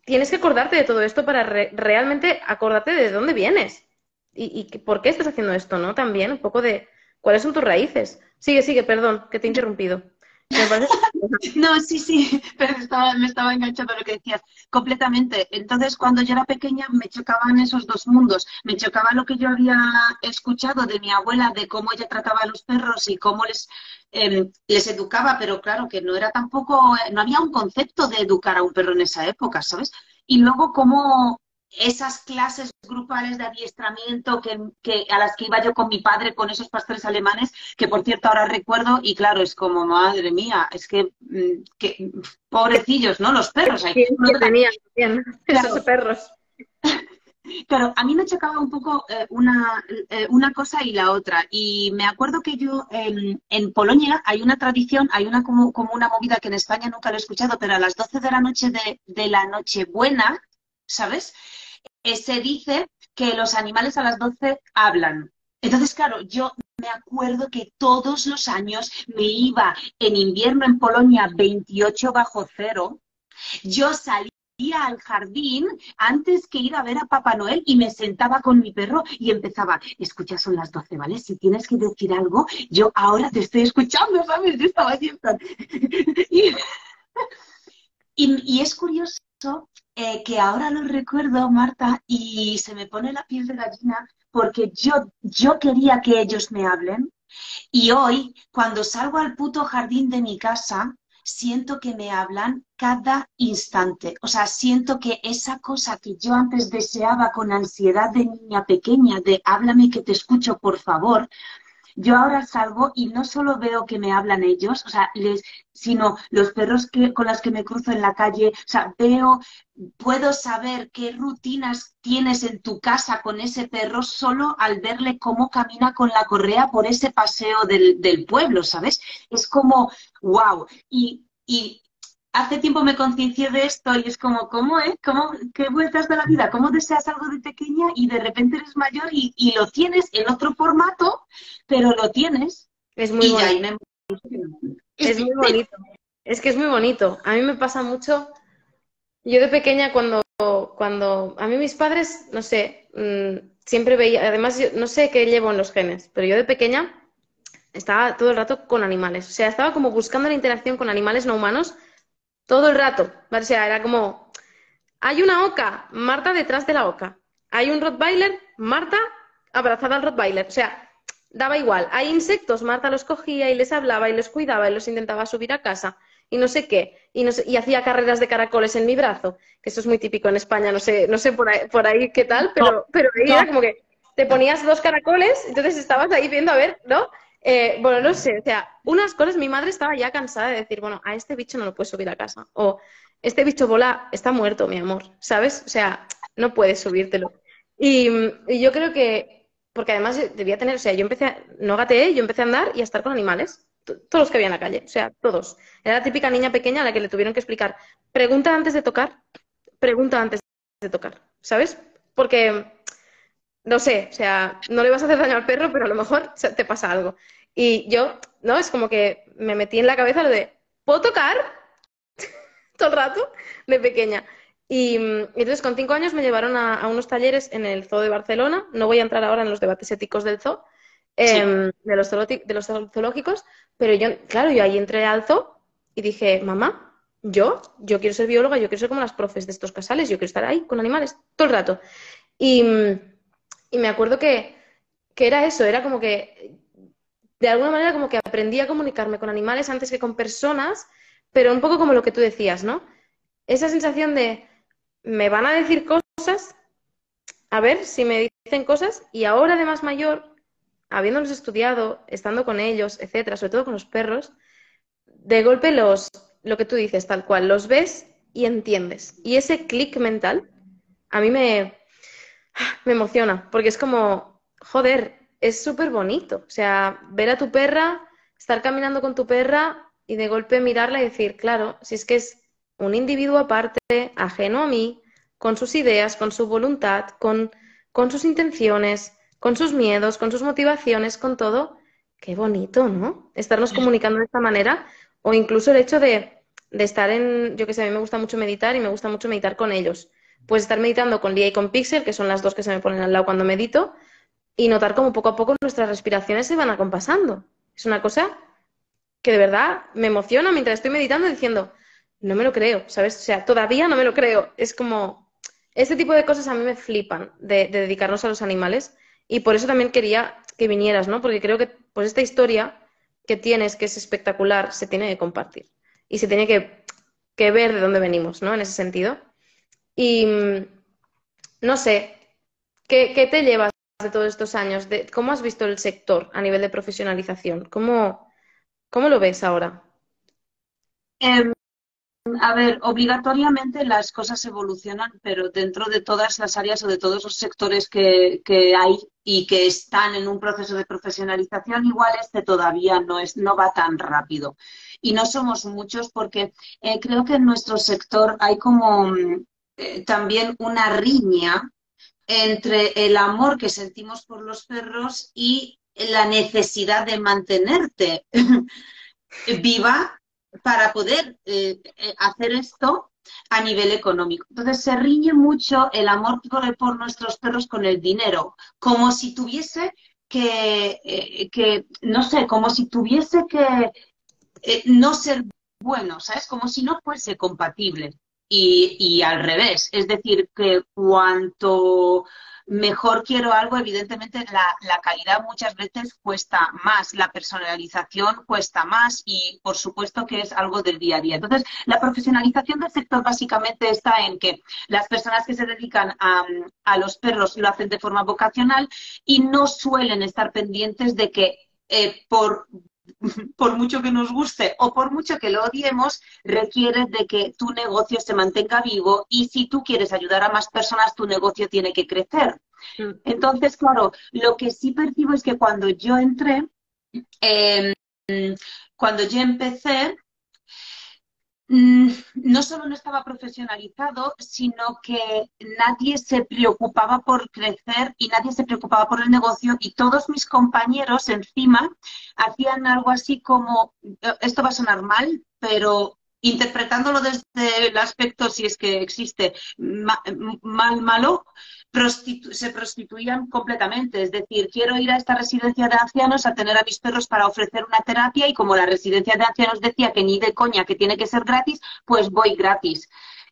tienes que acordarte de todo esto para re- realmente acordarte de dónde vienes y, y por qué estás haciendo esto, ¿no? También un poco de cuáles son tus raíces. Sigue, sigue, perdón, que te he interrumpido. No, sí, sí, pero me estaba enganchando lo que decías, completamente. Entonces, cuando yo era pequeña, me chocaban esos dos mundos. Me chocaba lo que yo había escuchado de mi abuela, de cómo ella trataba a los perros y cómo les, eh, les educaba, pero claro, que no era tampoco, no había un concepto de educar a un perro en esa época, ¿sabes? Y luego cómo esas clases grupales de adiestramiento que, que a las que iba yo con mi padre, con esos pastores alemanes, que por cierto ahora recuerdo, y claro, es como, madre mía, es que, mm, que pobrecillos, ¿no? Los perros. Hay, que tenían también Claro. esos perros. Claro, a mí me chocaba un poco eh, una, eh, una cosa y la otra. Y me acuerdo que yo en, en Polonia hay una tradición, hay una como, como una movida que en España nunca lo he escuchado, pero a las 12 de la noche de, de la Nochebuena, ¿sabes? Se dice que los animales a las 12 hablan. Entonces, claro, yo me acuerdo que todos los años me iba en invierno en Polonia 28 bajo cero. Yo salía al jardín antes que ir a ver a Papá Noel y me sentaba con mi perro y empezaba, escucha, son las 12, ¿vale? Si tienes que decir algo, yo ahora te estoy escuchando, ¿sabes? Yo estaba y, y- y es curioso eh, que ahora lo recuerdo, Marta, y se me pone la piel de gallina porque yo, yo quería que ellos me hablen, Y hoy, cuando salgo al puto jardín de mi casa, siento que me hablan cada instante. O sea, siento que esa cosa que yo antes deseaba con ansiedad de niña pequeña, de háblame que te escucho, por favor, yo ahora salgo y no solo veo que me hablan ellos, o sea, les, sino los perros que, con los que me cruzo en la calle, o sea, veo, puedo saber qué rutinas tienes en tu casa con ese perro solo al verle cómo camina con la correa por ese paseo del, del pueblo, ¿sabes? Es como, wow. Y, y hace tiempo me conciencié de esto y es como, ¿cómo es? ¿Cómo, ¿Qué vueltas de la vida? ¿Cómo deseas algo de pequeña y de repente eres mayor y, y lo tienes en otro formato, pero lo tienes? Es muy y bonito. me... Es muy bonito. Es que es muy bonito. A mí me pasa mucho. Yo de pequeña, cuando, cuando a mí mis padres, no sé, mm, siempre veía, además, yo no sé qué llevo en los genes, pero yo de pequeña estaba todo el rato con animales. O sea, estaba como buscando la interacción con animales no humanos todo el rato. ¿vale? O sea, era como, hay una oca, Marta detrás de la oca. Hay un Rottweiler, Marta abrazada al Rottweiler. O sea, daba igual. Hay insectos, Marta los cogía y les hablaba y los cuidaba y los intentaba subir a casa y no sé qué. Y, no sé- y hacía carreras de caracoles en mi brazo, que eso es muy típico en España, no sé, no sé por ahí, por ahí qué tal, pero, no. como que te ponías dos caracoles, entonces estabas ahí viendo a ver, ¿no? Eh, bueno, no sé, o sea, unas cosas, mi madre estaba ya cansada de decir, bueno, a este bicho no lo puedes subir a casa, o este bicho bola está muerto, mi amor, ¿sabes? O sea, no puedes subírtelo. Y, yo creo que, porque además debía tener, o sea, yo empecé, a- no gateé, yo empecé a andar y a estar con animales, todos los que había en la calle, o sea, todos. Era la típica niña pequeña a la que le tuvieron que explicar, pregunta antes de tocar, pregunta antes de tocar, ¿sabes? Porque, no sé, o sea, no le vas a hacer daño al perro, pero a lo mejor te pasa algo. Y yo, ¿no? Es como que me metí en la cabeza lo de, ¿puedo tocar? Todo el rato, de pequeña. Y, y entonces con cinco años me llevaron a, a unos talleres en el Zoo de Barcelona. No voy a entrar ahora en los debates éticos del zoo, em, de los zoolóti- de los zoológicos, pero yo, claro, yo ahí entré al zoo y dije, mamá, yo, yo quiero ser bióloga, yo quiero ser como las profes de estos casales, yo quiero estar ahí con animales todo el rato. Y, mm, y me acuerdo que, que era eso, era como que, de alguna manera, como que aprendí a comunicarme con animales antes que con personas, pero un poco como lo que tú decías, ¿no? Esa sensación de, me van a decir cosas, a ver si me dicen cosas, y ahora de más mayor, habiéndolos estudiado, estando con ellos, etcétera, sobre todo con los perros, de golpe los, lo que tú dices, tal cual, los ves y entiendes. Y ese clic mental a mí me, me emociona, porque es como, joder, es súper bonito. O sea, ver a tu perra, estar caminando con tu perra y de golpe mirarla y decir, claro, si es que es un individuo aparte, ajeno a mí, con sus ideas, con su voluntad, con, con sus intenciones, con sus miedos, con sus motivaciones, con todo. Qué bonito, ¿no? Estarnos comunicando de esta manera. O incluso el hecho de, de estar en, yo qué sé, a mí me gusta mucho meditar y me gusta mucho meditar con ellos. Pues estar meditando con Lía y con Pixel, que son las dos que se me ponen al lado cuando medito, y notar cómo poco a poco nuestras respiraciones se van acompasando. Es una cosa que de verdad me emociona mientras estoy meditando diciendo, no me lo creo, ¿sabes? O sea, todavía no me lo creo. Es como, este tipo de cosas a mí me flipan de, de dedicarnos a los animales y por eso también quería que vinieras, ¿no? Porque creo que pues esta historia que tienes, que es espectacular, se tiene que compartir y se tiene que, que ver de dónde venimos, ¿no? En ese sentido. Y mm, no sé, ¿qué, qué te llevas de todos estos años? De, ¿Cómo has visto el sector a nivel de profesionalización? ¿Cómo, cómo lo ves ahora? Em, a ver, obligatoriamente las cosas evolucionan, pero dentro de todas las áreas o de todos los sectores que, que hay y que están en un proceso de profesionalización, igual este todavía no es, no va tan rápido. Y no somos muchos porque eh, creo que en nuestro sector hay como mm, eh, también una riña entre el amor que sentimos por los perros y la necesidad de mantenerte viva para poder eh, eh, hacer esto a nivel económico. Entonces se riñe mucho el amor por, por nuestros perros con el dinero, como si tuviese que, que no sé, como si tuviese que no ser bueno, ¿sabes? Como si no fuese compatible. Y, y al revés, es decir, que cuanto mejor quiero algo, evidentemente la, calidad muchas veces cuesta más, la personalización cuesta más y por supuesto que es algo del día a día. Entonces, la profesionalización del sector básicamente está en que las personas que se dedican a, a los perros lo hacen de forma vocacional y no suelen estar pendientes de que eh, por por mucho que nos guste o por mucho que lo odiemos, requiere de que tu negocio se mantenga vivo y si tú quieres ayudar a más personas, tu negocio tiene que crecer. Entonces, claro, lo que sí percibo es que cuando yo entré, em, cuando yo empecé, no solo no estaba profesionalizado, sino que nadie se preocupaba por crecer y nadie se preocupaba por el negocio y todos mis compañeros encima hacían algo así como, esto va a sonar mal, pero interpretándolo desde el aspecto, si es que existe, mal, malo, se prostituían completamente. Es decir, quiero ir a esta residencia de ancianos a tener a mis perros para ofrecer una terapia y como la residencia de ancianos decía que ni de coña que tiene que ser gratis, pues voy gratis.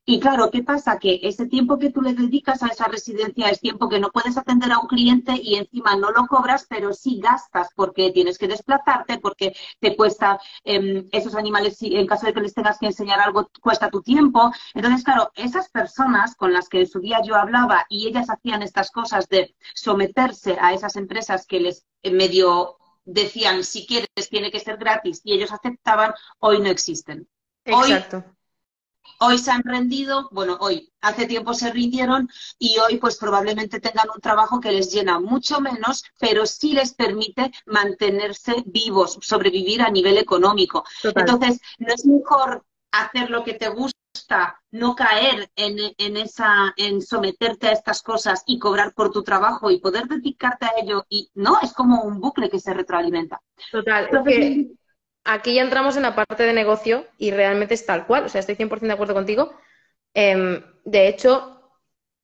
Y claro, ¿qué pasa? Que ese tiempo que tú le dedicas a esa residencia es tiempo que no puedes atender a un cliente y encima no lo cobras, pero sí gastas porque tienes que desplazarte, porque te cuesta em, esos animales, en caso de que les tengas que enseñar algo, cuesta tu tiempo. Entonces, claro, esas personas con las que en su día yo hablaba y ellas hacían estas cosas de someterse a esas empresas que les eh, medio decían, si quieres, tiene que ser gratis, y ellos aceptaban, hoy no existen. Exacto. Se han rendido, bueno, hoy, hace tiempo se rindieron y hoy pues probablemente tengan un trabajo que les llena mucho menos, pero sí les permite mantenerse vivos, sobrevivir a nivel económico. Entonces, no es mejor hacer lo que te gusta, no caer en, en, esa, en someterte a estas cosas y cobrar por tu trabajo y poder dedicarte a ello y no, es como un bucle que se retroalimenta. Total, aquí ya entramos en la parte de negocio y realmente es tal cual, o sea, estoy 100% de acuerdo contigo. Em, de hecho,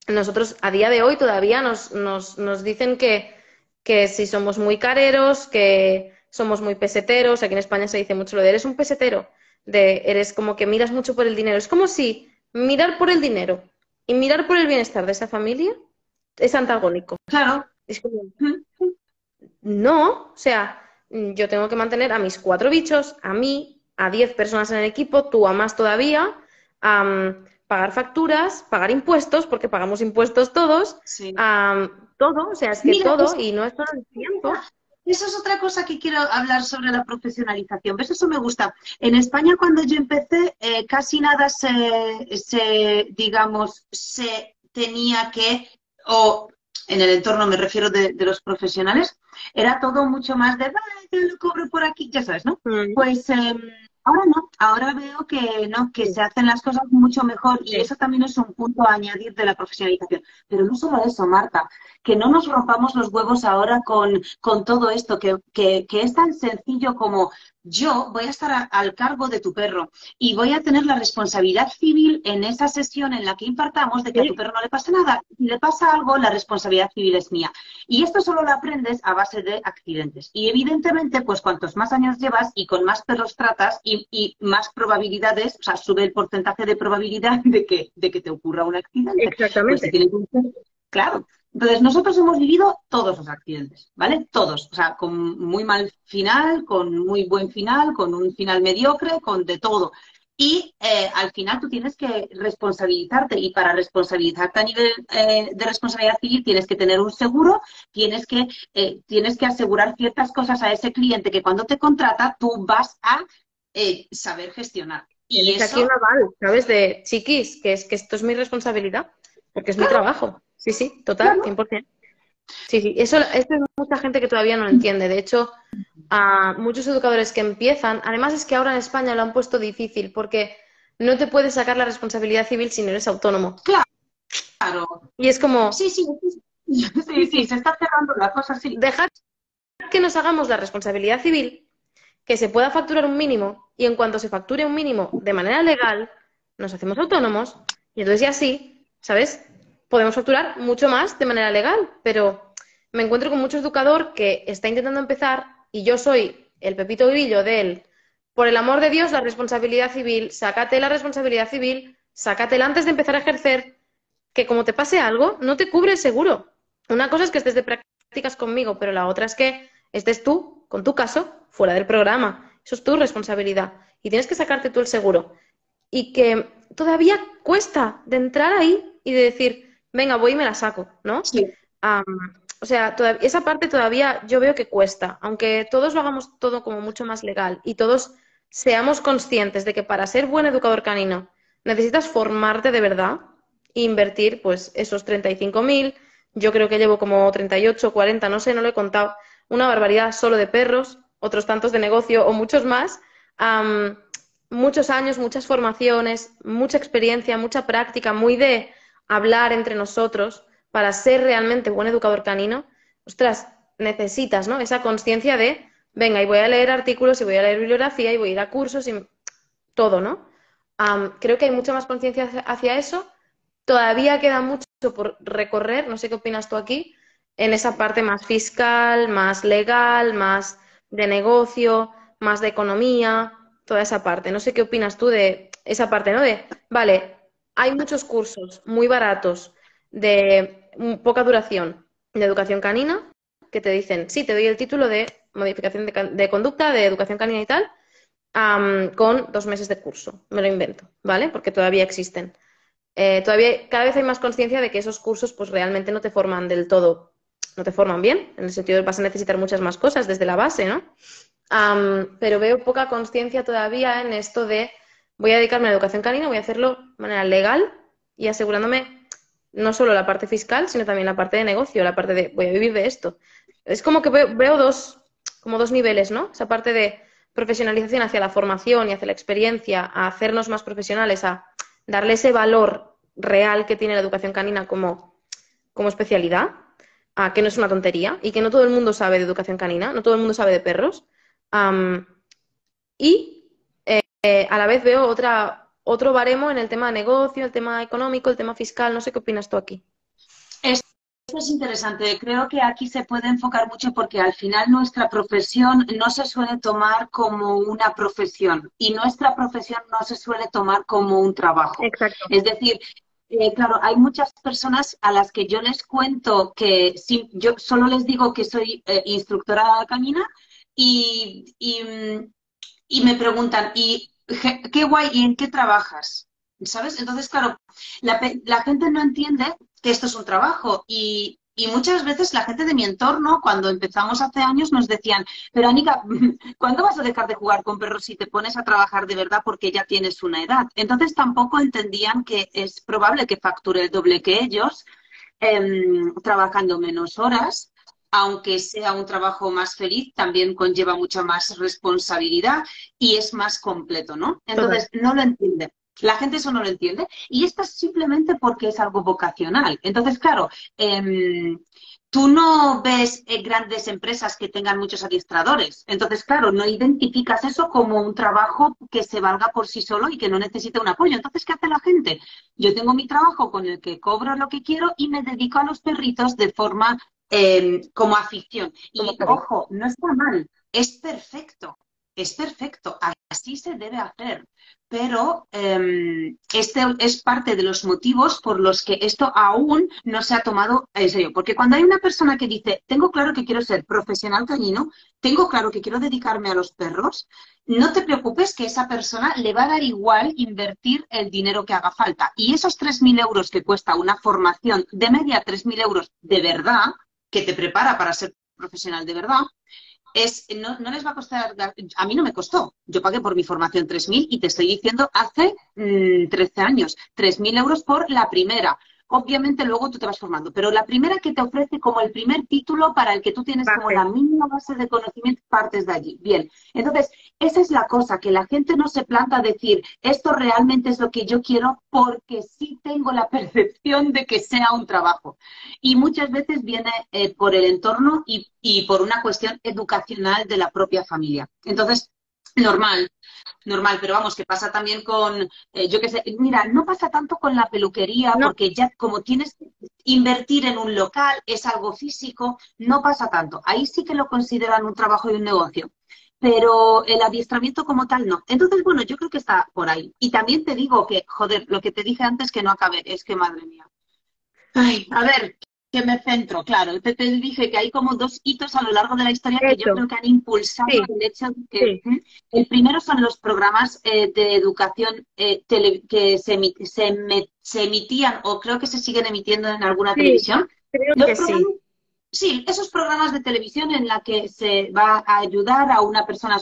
nosotros a día de hoy todavía nos, nos, nos dicen que, que, si somos muy careros, que somos muy peseteros, aquí en España se dice mucho lo de eres un pesetero, de eres como que miras mucho por el dinero. Es como si mirar por el dinero y mirar por el bienestar de esa familia es antagónico. Claro. Es como, no, o sea, yo tengo que mantener a mis cuatro bichos, a mí, a diez personas en el equipo, tú a más todavía, pagar facturas, pagar impuestos, porque pagamos impuestos todos, todo, o sea, es que todo, y no es todo el tiempo. Eso es otra cosa que quiero hablar sobre la profesionalización. ¿Ves? Eso me gusta. En España, cuando yo empecé, eh, casi nada se, se, digamos, se tenía que, o en el entorno me refiero de, los profesionales, era todo mucho más de, vale, que lo cobro por aquí, ya sabes, ¿no? Mm. Pues em, ahora no, ahora veo que no, que se hacen las cosas mucho mejor y eso también es un punto a añadir de la profesionalización. Pero no solo eso, Marta, que no nos rompamos los huevos ahora con, con todo esto, que, que, que es tan sencillo como yo voy a estar al cargo de tu perro y voy a tener la responsabilidad civil en esa sesión en la que impartamos de que a tu perro no le pase nada. Si le pasa algo, la responsabilidad civil es mía. Y esto solo lo aprendes a base de accidentes. Y evidentemente, pues cuantos más años llevas y con más perros tratas y, más probabilidades, o sea, sube el porcentaje de probabilidad de que, de que te ocurra un accidente. Exactamente. Pues claro, entonces, nosotros hemos vivido todos los accidentes, ¿vale? Todos. O sea, con muy mal final, con muy buen final, con un final mediocre, con de todo. Y eh, al final tú tienes que responsabilizarte y para responsabilizarte a nivel eh, de responsabilidad civil tienes que tener un seguro, tienes que, eh, tienes que asegurar ciertas cosas a ese cliente que cuando te contrata tú vas a saber gestionar. Y es aquí un aval, ¿sabes? De chiquis, que es que esto es mi responsabilidad, porque es mi trabajo. Sí, sí, total, 100%. Sí, sí, eso, esto es mucha gente que todavía no lo entiende. De hecho, a muchos educadores que empiezan, además es que ahora en España lo han puesto difícil porque no te puedes sacar la responsabilidad civil si no eres autónomo. Claro. Y es como... Sí, sí, sí, sí, se está cerrando la cosa así. Dejar que nos hagamos la responsabilidad civil, que se pueda facturar un mínimo y en cuanto se facture un mínimo de manera legal, nos hacemos autónomos y entonces ya sí, ¿sabes? Podemos facturar mucho más de manera legal, pero me encuentro con mucho educador que está intentando empezar y yo soy el pepito grillo de él. Por el amor de Dios, la responsabilidad civil, sácate la responsabilidad civil, sácatela antes de empezar a ejercer, que como te pase algo, no te cubre el seguro. una cosa es que estés de prácticas conmigo, pero la otra es que estés tú, con tu caso, fuera del programa. Eso es tu responsabilidad. Y tienes que sacarte tú el seguro. Y que todavía cuesta de entrar ahí y de decir, venga, voy y me la saco, ¿no? Sí. o sea, esa parte todavía yo veo que cuesta, aunque todos lo hagamos todo como mucho más legal y todos seamos conscientes de que para ser buen educador canino necesitas formarte de verdad e invertir pues esos 35.000, yo creo que llevo como 38, 40, no sé, no lo he contado, una barbaridad solo de perros, otros tantos de negocio o muchos más, muchos años, muchas formaciones, mucha experiencia, mucha práctica, muy de hablar entre nosotros para ser realmente buen educador canino. Ostras, necesitas, ¿no? Esa conciencia de, venga, y voy a leer artículos y voy a leer bibliografía y voy a ir a cursos y todo, ¿no? creo que hay mucha más conciencia hacia eso. Todavía queda mucho por recorrer, no sé qué opinas tú aquí, en esa parte más fiscal, más legal, más de negocio, más de economía, toda esa parte. No sé qué opinas tú de esa parte, ¿no? De, vale, hay muchos cursos muy baratos de poca duración de educación canina que te dicen, sí, te doy el título de modificación de, conducta, de educación canina y tal, con dos meses de curso. Me lo invento, ¿vale? Porque todavía existen. Eh, todavía cada vez hay más conciencia de que esos cursos pues realmente no te forman del todo, no te forman bien, en el sentido de que vas a necesitar muchas más cosas desde la base, ¿no? pero veo poca conciencia todavía en esto de voy a dedicarme a la educación canina, voy a hacerlo de manera legal y asegurándome no solo la parte fiscal, sino también la parte de negocio, la parte de voy a vivir de esto. Es como que veo, dos, como dos niveles, ¿no? Esa parte de profesionalización hacia la formación y hacia la experiencia, a hacernos más profesionales, a darle ese valor real que tiene la educación canina como, como especialidad, a que no es una tontería y que no todo el mundo sabe de educación canina, no todo el mundo sabe de perros. y eh, a la vez veo otra, otro baremo en el tema de negocio, el tema económico, el tema fiscal. No sé qué opinas tú aquí. Esto es interesante. Creo que aquí se puede enfocar mucho porque al final nuestra profesión no se suele tomar como una profesión y nuestra profesión no se suele tomar como un trabajo. Exacto. Es decir, eh, claro, hay muchas personas a las que yo les cuento que si, yo solo les digo que soy eh, instructora canina y, y me preguntan, ¿y qué guay, ¿y en qué trabajas? ¿Sabes? Entonces, claro, la, gente no entiende que esto es un trabajo y, muchas veces la gente de mi entorno, cuando empezamos hace años, nos decían, pero Anika, ¿cuándo vas a dejar de jugar con perros si te pones a trabajar de verdad porque ya tienes una edad? Entonces tampoco entendían que es probable que facture el doble que ellos, em, trabajando menos horas aunque sea un trabajo más feliz, también conlleva mucha más responsabilidad y es más completo, ¿no? Entonces, no lo entiende. La gente eso no lo entiende y esto es simplemente porque es algo vocacional. Entonces, claro, em, tú no ves eh, grandes empresas que tengan muchos adiestradores. Entonces, claro, no identificas eso como un trabajo que se valga por sí solo y que no necesita un apoyo. Entonces, ¿qué hace la gente? Yo tengo mi trabajo con el que cobro lo que quiero y me dedico a los perritos de forma Em, como afición. Y ojo, no está mal, es perfecto, es perfecto, así se debe hacer. Pero em, este es parte de los motivos por los que esto aún no se ha tomado en serio. Porque cuando hay una persona que dice, tengo claro que quiero ser profesional cañino, tengo claro que quiero dedicarme a los perros, no te preocupes que esa persona le va a dar igual invertir el dinero que haga falta. Y esos 3.000 euros que cuesta una formación, de media 3.000 euros de verdad, que te prepara para ser profesional de verdad, es, no, les va a costar, a mí no me costó, yo pagué por mi formación 3.000 y te estoy diciendo hace 13 mm, años, 3.000 euros por la primera obviamente luego tú te vas formando, pero la primera que te ofrece como el primer título para el que tú tienes como la mínima base de conocimiento, partes de allí. Bien, entonces, esa es la cosa, que la gente no se planta a decir, esto realmente es lo que yo quiero porque sí tengo la percepción de que sea un trabajo. Y muchas veces viene eh, por el entorno y, y por una cuestión educacional de la propia familia. Entonces, normal, normal, pero vamos, que pasa también con, eh, yo qué sé, mira, no pasa tanto con la peluquería, porque ya como tienes que invertir en un local, es algo físico, no pasa tanto. Ahí sí que lo consideran un trabajo y un negocio. Pero el adiestramiento como tal no. Entonces, bueno, yo creo que está por ahí. Y también te digo que, joder, lo que te dije antes que no acabe, es que madre mía. Ay, a ver, que me centro, claro. Te, te, dije que hay como dos hitos a lo largo de la historia que yo creo que han impulsado el hecho de que el primero son los programas eh, de educación eh, tele, que se, se, se, emitían o creo que se siguen emitiendo en alguna televisión. Creo que sí. Sí, esos programas de televisión en la que se va a ayudar a una persona.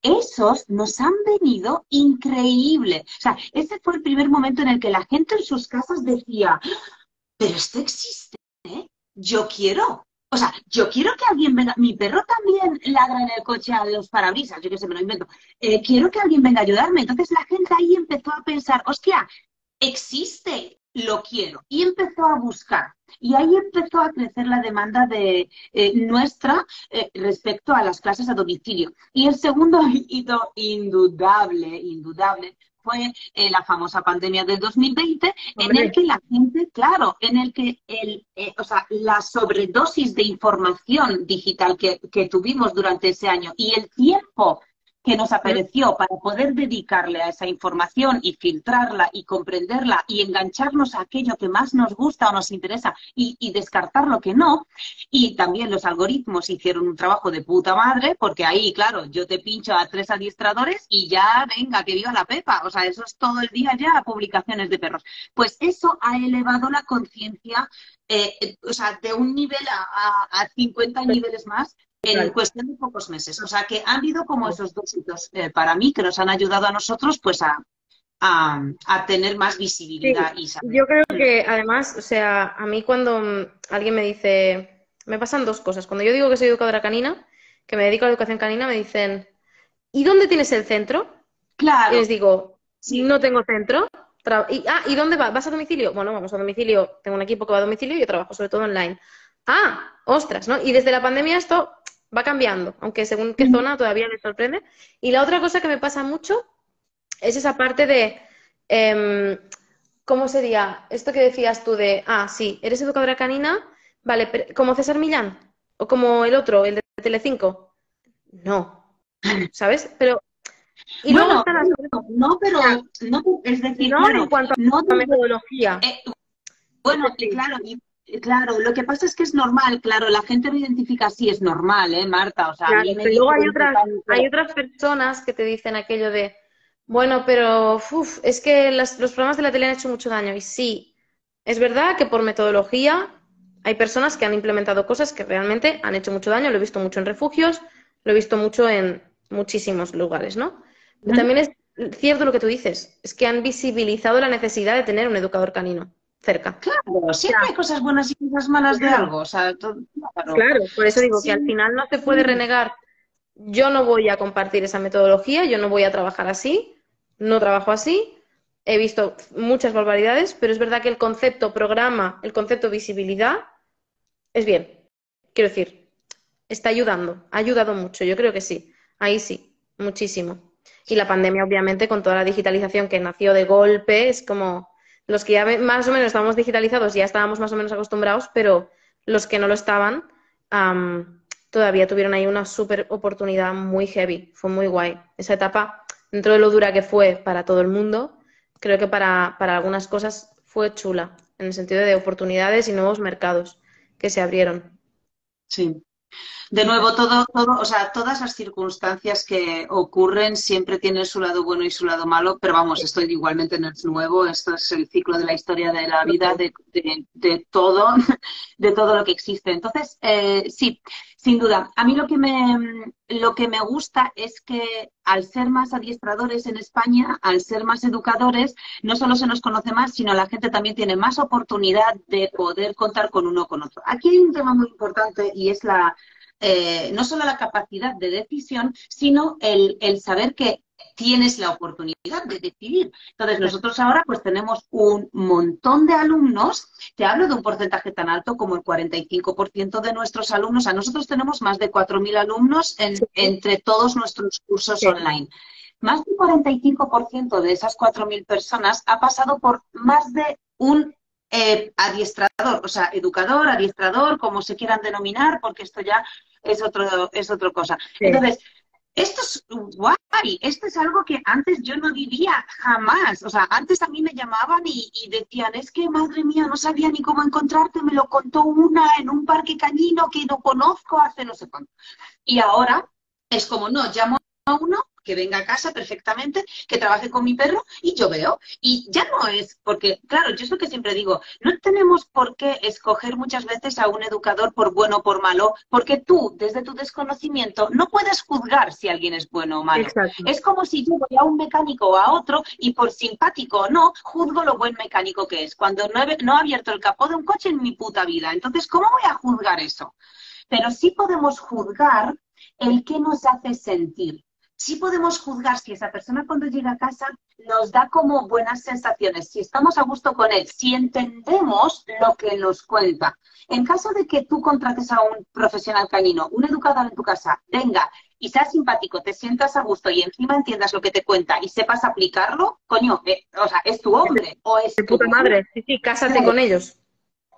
Esos nos han venido increíble. O sea, ese fue el primer momento en el que la gente en sus casas decía, pero esto existe yo quiero. O sea, yo quiero que alguien venga. Mi perro también ladra en el coche a los parabrisas, yo qué sé, me lo invento. Eh, quiero que alguien venga a ayudarme. Entonces la gente ahí empezó a pensar, hostia, existe, lo quiero. Y empezó a buscar. Y ahí empezó a crecer la demanda de eh, nuestra eh, respecto a las clases a domicilio. Y el segundo hito indudable, indudable, fue eh, la famosa pandemia del 2020, en el que la gente, claro, en el que el, eh, o sea, la sobredosis de información digital que, que tuvimos durante ese año y el tiempo que nos apareció para poder dedicarle a esa información y filtrarla y comprenderla y engancharnos a aquello que más nos gusta o nos interesa y, descartar lo que no. Y también los algoritmos hicieron un trabajo de puta madre porque ahí, claro, yo te pincho a tres adiestradores y ya, venga, que viva la pepa. O sea, eso es todo el día ya publicaciones de perros. Pues eso ha elevado la conciencia, eh, o sea, de un nivel a, a 50 niveles más en cuestión de pocos meses. O sea que han habido como esos dos hitos eh, para mí que nos han ayudado a nosotros pues a, a, tener más visibilidad y Yo creo que además, o sea, a mí cuando alguien me dice, me pasan dos cosas. Cuando yo digo que soy educadora canina, que me dedico a la educación canina, me dicen, ¿y dónde tienes el centro? Claro. Y les digo, si no tengo centro. Y, ah, ¿y dónde vas? ¿Vas a domicilio? Bueno, vamos a domicilio. Tengo un equipo que va a domicilio y yo trabajo sobre todo online. Ah, ostras, ¿no? Y desde la pandemia esto va cambiando, aunque según qué zona todavía me sorprende. Y la otra cosa que me pasa mucho es esa parte de, eh, ¿cómo sería? Esto que decías tú de, ah, sí, eres educadora canina, vale, como César Millán o como el otro, el de Telecinco. No, ¿sabes? Pero y luego no, pero no, es decir, no en cuanto a metodología. Eh, bueno, claro, Claro, lo que pasa es que es normal, claro, la gente lo identifica así, es normal, ¿eh, Marta? O sea, pero luego hay otras, hay otras personas que te dicen aquello de, bueno, pero uf, es que los programas de la tele han hecho mucho daño. Y sí, es verdad que por metodología hay personas que han implementado cosas que realmente han hecho mucho daño. Lo he visto mucho en refugios, lo he visto mucho en muchísimos lugares, ¿no? Pero también es cierto lo que tú dices, es que han visibilizado la necesidad de tener un educador canino cerca. Claro, siempre hay cosas buenas y cosas malas de algo. O sea, claro. por eso digo que al final no se puede renegar. Yo no voy a compartir esa metodología, yo no voy a trabajar así, no trabajo así. He visto muchas barbaridades, pero es verdad que el concepto programa, el concepto visibilidad, es bien. Quiero decir, está ayudando, ha ayudado mucho, yo creo que sí. Ahí sí, muchísimo. Y la pandemia, obviamente, con toda la digitalización que nació de golpe, es como los que ya más o menos estábamos digitalizados ya estábamos más o menos acostumbrados, pero los que no lo estaban todavía tuvieron ahí una súper oportunidad muy heavy, fue muy guay. Esa etapa, dentro de lo dura que fue para todo el mundo, creo que para, para algunas cosas fue chula, en el sentido de oportunidades y nuevos mercados que se abrieron. Sí, de nuevo, todo, todo, o sea, todas las circunstancias que ocurren siempre tienen su lado bueno y su lado malo, pero vamos, esto igualmente no es nuevo, esto es el ciclo de la historia de la vida, de, de, todo, de todo lo que existe. Entonces, eh, sí, sin duda. A mí lo que me, lo que me gusta es que al ser más adiestradores en España, al ser más educadores, no solo se nos conoce más, sino la gente también tiene más oportunidad de poder contar con uno o con otro. Aquí hay un tema muy importante y es la eh, no solo la capacidad de decisión, sino el, saber que tienes la oportunidad de decidir. Entonces, nosotros ahora pues tenemos un montón de alumnos, te hablo de un porcentaje tan alto como el 45% de nuestros alumnos, a nosotros tenemos más de 4.000 alumnos entre todos nuestros cursos online. Más del 45% de esas 4.000 personas ha pasado por más de un eh, adiestrador, o sea, educador, adiestrador, como se quieran denominar, porque esto ya es otro, es otra cosa. Entonces, esto es guay, esto es algo que antes yo no vivía jamás. O sea, antes a mí me llamaban y, y, decían, es que madre mía, no sabía ni cómo encontrarte, me lo contó una en un parque cañino que no conozco hace no sé cuánto. Y ahora es como, no, llamo a uno que venga a casa perfectamente, que trabaje con mi perro y yo veo. Y ya no es, porque, claro, yo es lo que siempre digo, no tenemos por qué escoger muchas veces a un educador por bueno o por malo, porque tú, desde tu desconocimiento, no puedes juzgar si alguien es bueno o malo. Exacto. Es como si yo voy a un mecánico o a otro y por simpático o no, juzgo lo buen mecánico que es, cuando no he, no he abierto el capó de un coche en mi puta vida. Entonces, ¿cómo voy a juzgar eso? Pero sí podemos juzgar el que nos hace sentir sí podemos juzgar si esa persona cuando llega a casa nos da como buenas sensaciones, si estamos a gusto con él, si entendemos lo que nos cuenta. En caso de que tú contrates a un profesional canino, un educador en tu casa, venga y sea simpático, te sientas a gusto y encima entiendas lo que te cuenta y sepas aplicarlo, coño, eh, o sea, es tu hombre o es De tu puta madre. Sí, sí, cásate con ellos.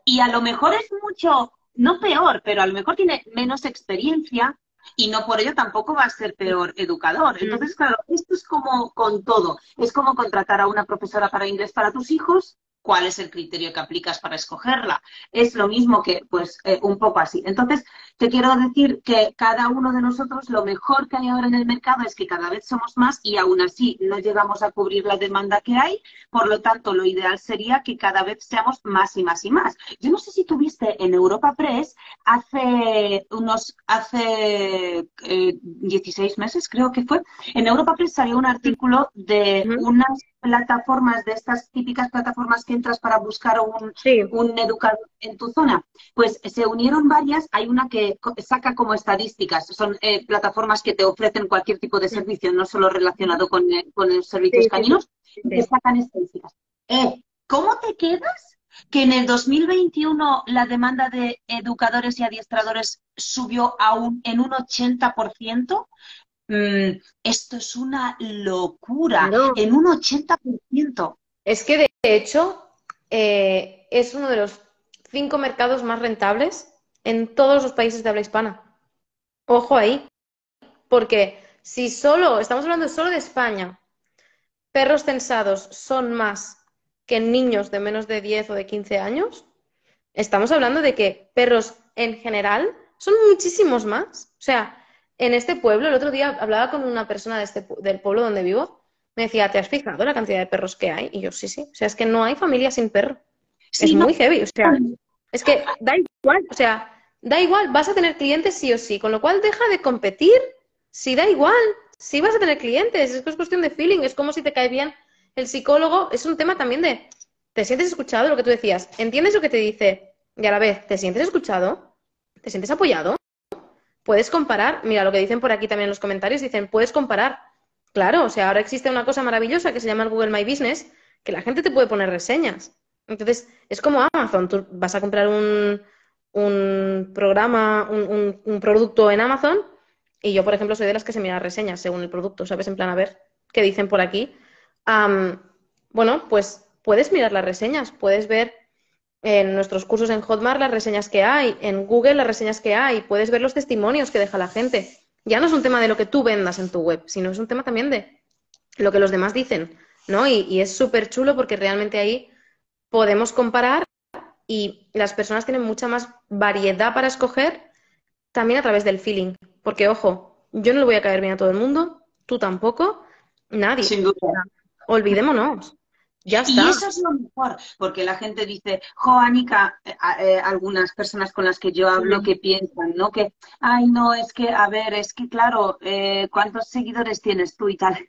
y a lo mejor es mucho, no peor, pero a lo mejor tiene menos experiencia y no por ello tampoco va a ser peor educador. Entonces, claro, esto es como con todo. Es como contratar a una profesora para inglés para tus hijos. ¿Cuál es el criterio que aplicas para escogerla? Es lo mismo que, pues, eh, un poco así. Entonces, te quiero decir que cada uno de nosotros, lo mejor que hay ahora en el mercado es que cada vez somos más y aún así no llegamos a cubrir la demanda que hay. Por lo tanto, lo ideal sería que cada vez seamos más y más y más. Yo no sé si tuviste en Europa Press hace unos, hace eh, 16 meses, creo que fue, en Europa Press salió un artículo de unas plataformas, de estas típicas plataformas que entras para buscar un, Sí. un educador en tu zona. Pues se unieron varias, hay una que co- saca como estadísticas, son eh, plataformas que te ofrecen cualquier tipo de servicio, no solo relacionado con, eh, con los servicios Sí, caninos, sí. que sacan estadísticas. Eh, ¿Cómo te quedas que en el 2021 la demanda de educadores y adiestradores subió a un, en un 80%? Mm, esto es una locura, en un 80%. Es que de hecho eh, es uno de los cinco mercados más rentables en todos los países de habla hispana. Ojo ahí, porque si solo, estamos hablando solo de España, perros censados son más que niños de menos de 10 o de 15 años, estamos hablando de que perros en general son muchísimos más. O sea, en este pueblo, el otro día hablaba con una persona de este, del pueblo donde vivo, me decía, ¿te has fijado la cantidad de perros que hay? Y yo, sí, sí. O sea, es que no hay familia sin perro. Sí, Es no, muy heavy. O sea, es que da igual. O sea, da igual. Vas a tener clientes sí o sí. Con lo cual, deja de competir. Si da igual. Si vas a tener clientes. Es es cuestión de feeling. Es como si te cae bien el psicólogo. Es un tema también de, ¿te sientes escuchado? Lo que tú decías. ¿Entiendes lo que te dice? Y a la vez, ¿te sientes escuchado? ¿Te sientes apoyado? Puedes comparar. Mira, lo que dicen por aquí también en los comentarios. Dicen, puedes comparar. Claro, o sea, ahora existe una cosa maravillosa que se llama el Google My Business, que la gente te puede poner reseñas. Entonces, es como Amazon. Tú vas a comprar un, un programa, un, un- producto en Amazon, y yo, por ejemplo, soy de las que se mira reseñas según el producto, ¿sabes? En plan, a ver qué dicen por aquí. Bueno, pues puedes mirar las reseñas, puedes ver en nuestros cursos en Hotmart las reseñas que hay, en Google las reseñas que hay, puedes ver los testimonios que deja la gente. Ya no es un tema de lo que tú vendas en tu web, sino es un tema también de lo que los demás dicen, ¿no? Y, y es súper chulo porque realmente ahí podemos comparar y las personas tienen mucha más variedad para escoger también a través del feeling. Porque, ojo, yo no le voy a caer bien a todo el mundo, tú tampoco, nadie. sin duda. Olvidémonos. Ya Y está. eso es lo mejor, porque la gente dice, jo, Anika, eh, eh, algunas personas con las que yo hablo que piensan, ¿no? Que, ay, no, es que, a ver, es que, claro, eh, ¿cuántos seguidores tienes tú y tal?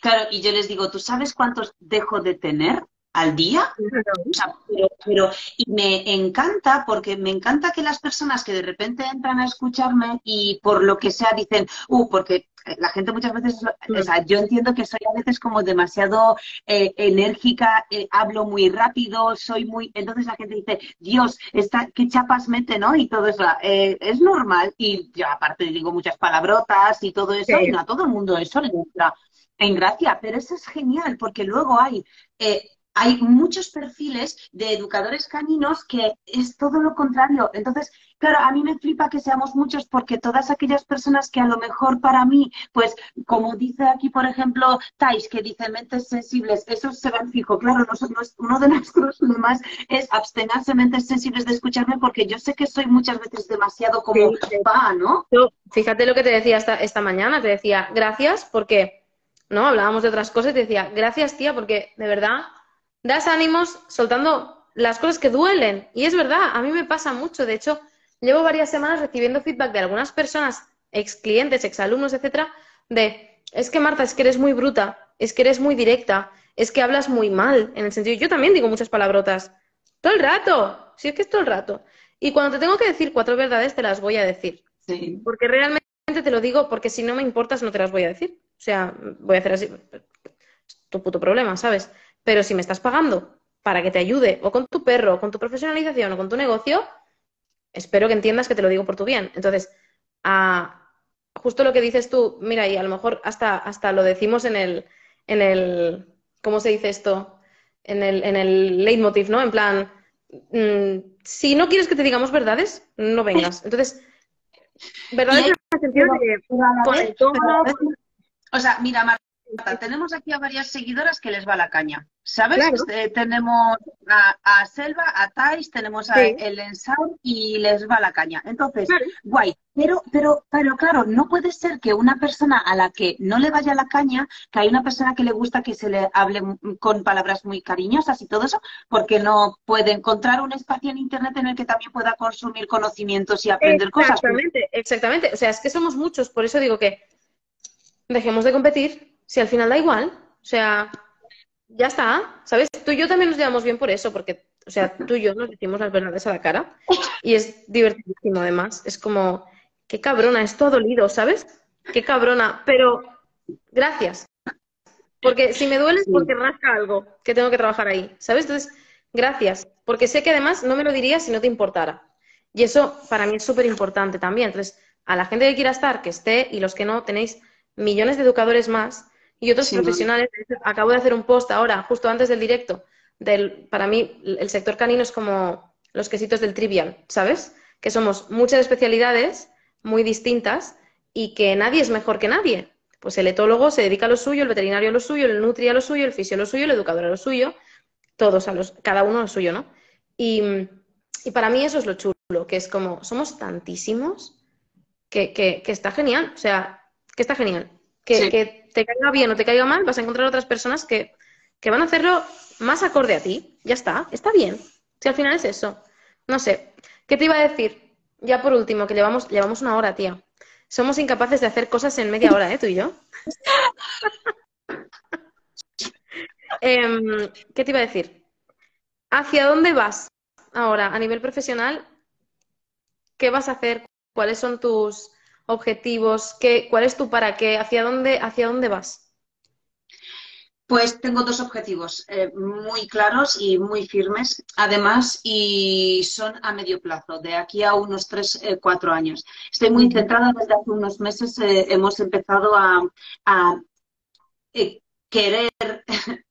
Claro, y yo les digo, ¿tú sabes cuántos dejo de tener al día? O sea, pero, pero- y me encanta porque me encanta que las personas que de repente entran a escucharme y por lo que sea dicen, uh, porque la gente muchas veces, o sea, yo entiendo que soy a veces como demasiado eh, enérgica, eh, hablo muy rápido, soy muy, entonces la gente dice, Dios, esta, qué chapas mete, ¿no? Y todo eso, eh, es normal y yo aparte digo muchas palabrotas y todo eso, Sí. y no a todo el mundo eso le entra en gracia, pero eso es genial porque luego hay eh, hay muchos perfiles de educadores caninos que es todo lo contrario. Entonces, claro, a mí me flipa que seamos muchos porque todas aquellas personas que a lo mejor para mí, pues como dice aquí, por ejemplo, Tais, que dice mentes sensibles, eso se van fijo. Claro, nosotros, uno de nuestros problemas es abstenerse mentes sensibles de escucharme porque yo sé que soy muchas veces demasiado como pa, ¿no? fíjate lo que te decía esta, esta mañana, te decía, gracias porque, ¿no? Hablábamos de otras cosas y te decía, gracias tía, porque de verdad das ánimos soltando las cosas que duelen. Y es verdad, a mí me pasa mucho. De hecho, llevo varias semanas recibiendo feedback de algunas personas, ex clientes, ex alumnos, etcétera, de es que Marta, es que eres muy bruta, es que eres muy directa, es que hablas muy mal, en el sentido, yo también digo muchas palabrotas, todo el rato, si es que es todo el rato. Y cuando te tengo que decir cuatro verdades, te las voy a decir. Sí. Porque realmente te lo digo, porque si no me importas, no te las voy a decir. O sea, voy a hacer así, tu puto problema, ¿sabes? Pero si me estás pagando para que te ayude, o con tu perro, o con tu profesionalización, o con tu negocio, espero que entiendas que te lo digo por tu bien. Entonces, justo lo que dices tú, mira, y a lo mejor hasta, hasta lo decimos en el, en el, ¿cómo se dice esto? En el, en el leitmotiv, ¿no? En plan, mm, si no quieres que te digamos verdades, no vengas. Entonces, verdades en el sentido de... O sea, mira, tenemos aquí a varias seguidoras que les va la caña, ¿sabes? Este, tenemos a, Selva, a Thais, tenemos a El y les va la caña. Entonces, guay. Pero, pero, pero claro, no puede ser que una persona a la que no le vaya la caña, que hay una persona que le gusta que se le hable con palabras muy cariñosas y todo eso, porque no puede encontrar un espacio en Internet en el que también pueda consumir conocimientos y aprender cosas. Exactamente, exactamente. O sea, es que somos muchos, por eso digo que dejemos de competir si al final da igual, o sea, ya está, ¿sabes? Tú y yo también nos llevamos bien por eso, porque, o sea, tú y yo nos decimos las verdades a la cara y es divertidísimo además. Es como, qué cabrona, esto ha dolido, ¿sabes? Qué cabrona, pero gracias. Porque si me duele es porque rasca algo, que tengo que trabajar ahí, ¿sabes? Entonces, gracias, porque sé que además no me lo dirías si no te importara. Y eso para mí es súper importante también. Entonces, a la gente que quiera estar, que esté, y los que no, tenéis millones de educadores más y otros profesionales. Acabo de hacer un post ahora, justo antes del directo. Del, para mí, el sector canino es como los quesitos del trivial, ¿sabes? Que somos muchas especialidades muy distintas y que nadie es mejor que nadie. Pues el etólogo se dedica a lo suyo, el veterinario a lo suyo, el nutri a lo suyo, el fisio a lo suyo, el educador a lo suyo, todos a los, cada uno a lo suyo, ¿no? Y, y para mí eso es lo chulo, que es como, somos tantísimos que, que, que está genial, o sea, que está genial. Que, que te caiga bien o te caiga mal, vas a encontrar otras personas que, van a hacerlo más acorde a ti. Ya está, está bien. Si al final es eso. No sé. ¿Qué te iba a decir? Ya por último, que llevamos, llevamos una hora, tía. Somos incapaces de hacer cosas en media hora, ¿eh? Tú y yo. Em, ¿Qué te iba a decir? ¿Hacia dónde vas ahora a nivel profesional? ¿Qué vas a hacer? ¿Cuáles son tus, objetivos? ¿Qué, ¿Cuál es tu para qué? ¿Hacia dónde, hacia dónde vas? Pues tengo dos objetivos eh, muy claros y muy firmes, además, y son a medio plazo, de aquí a unos tres, eh, cuatro años. Estoy muy centrada, desde hace unos meses eh, hemos empezado a, a querer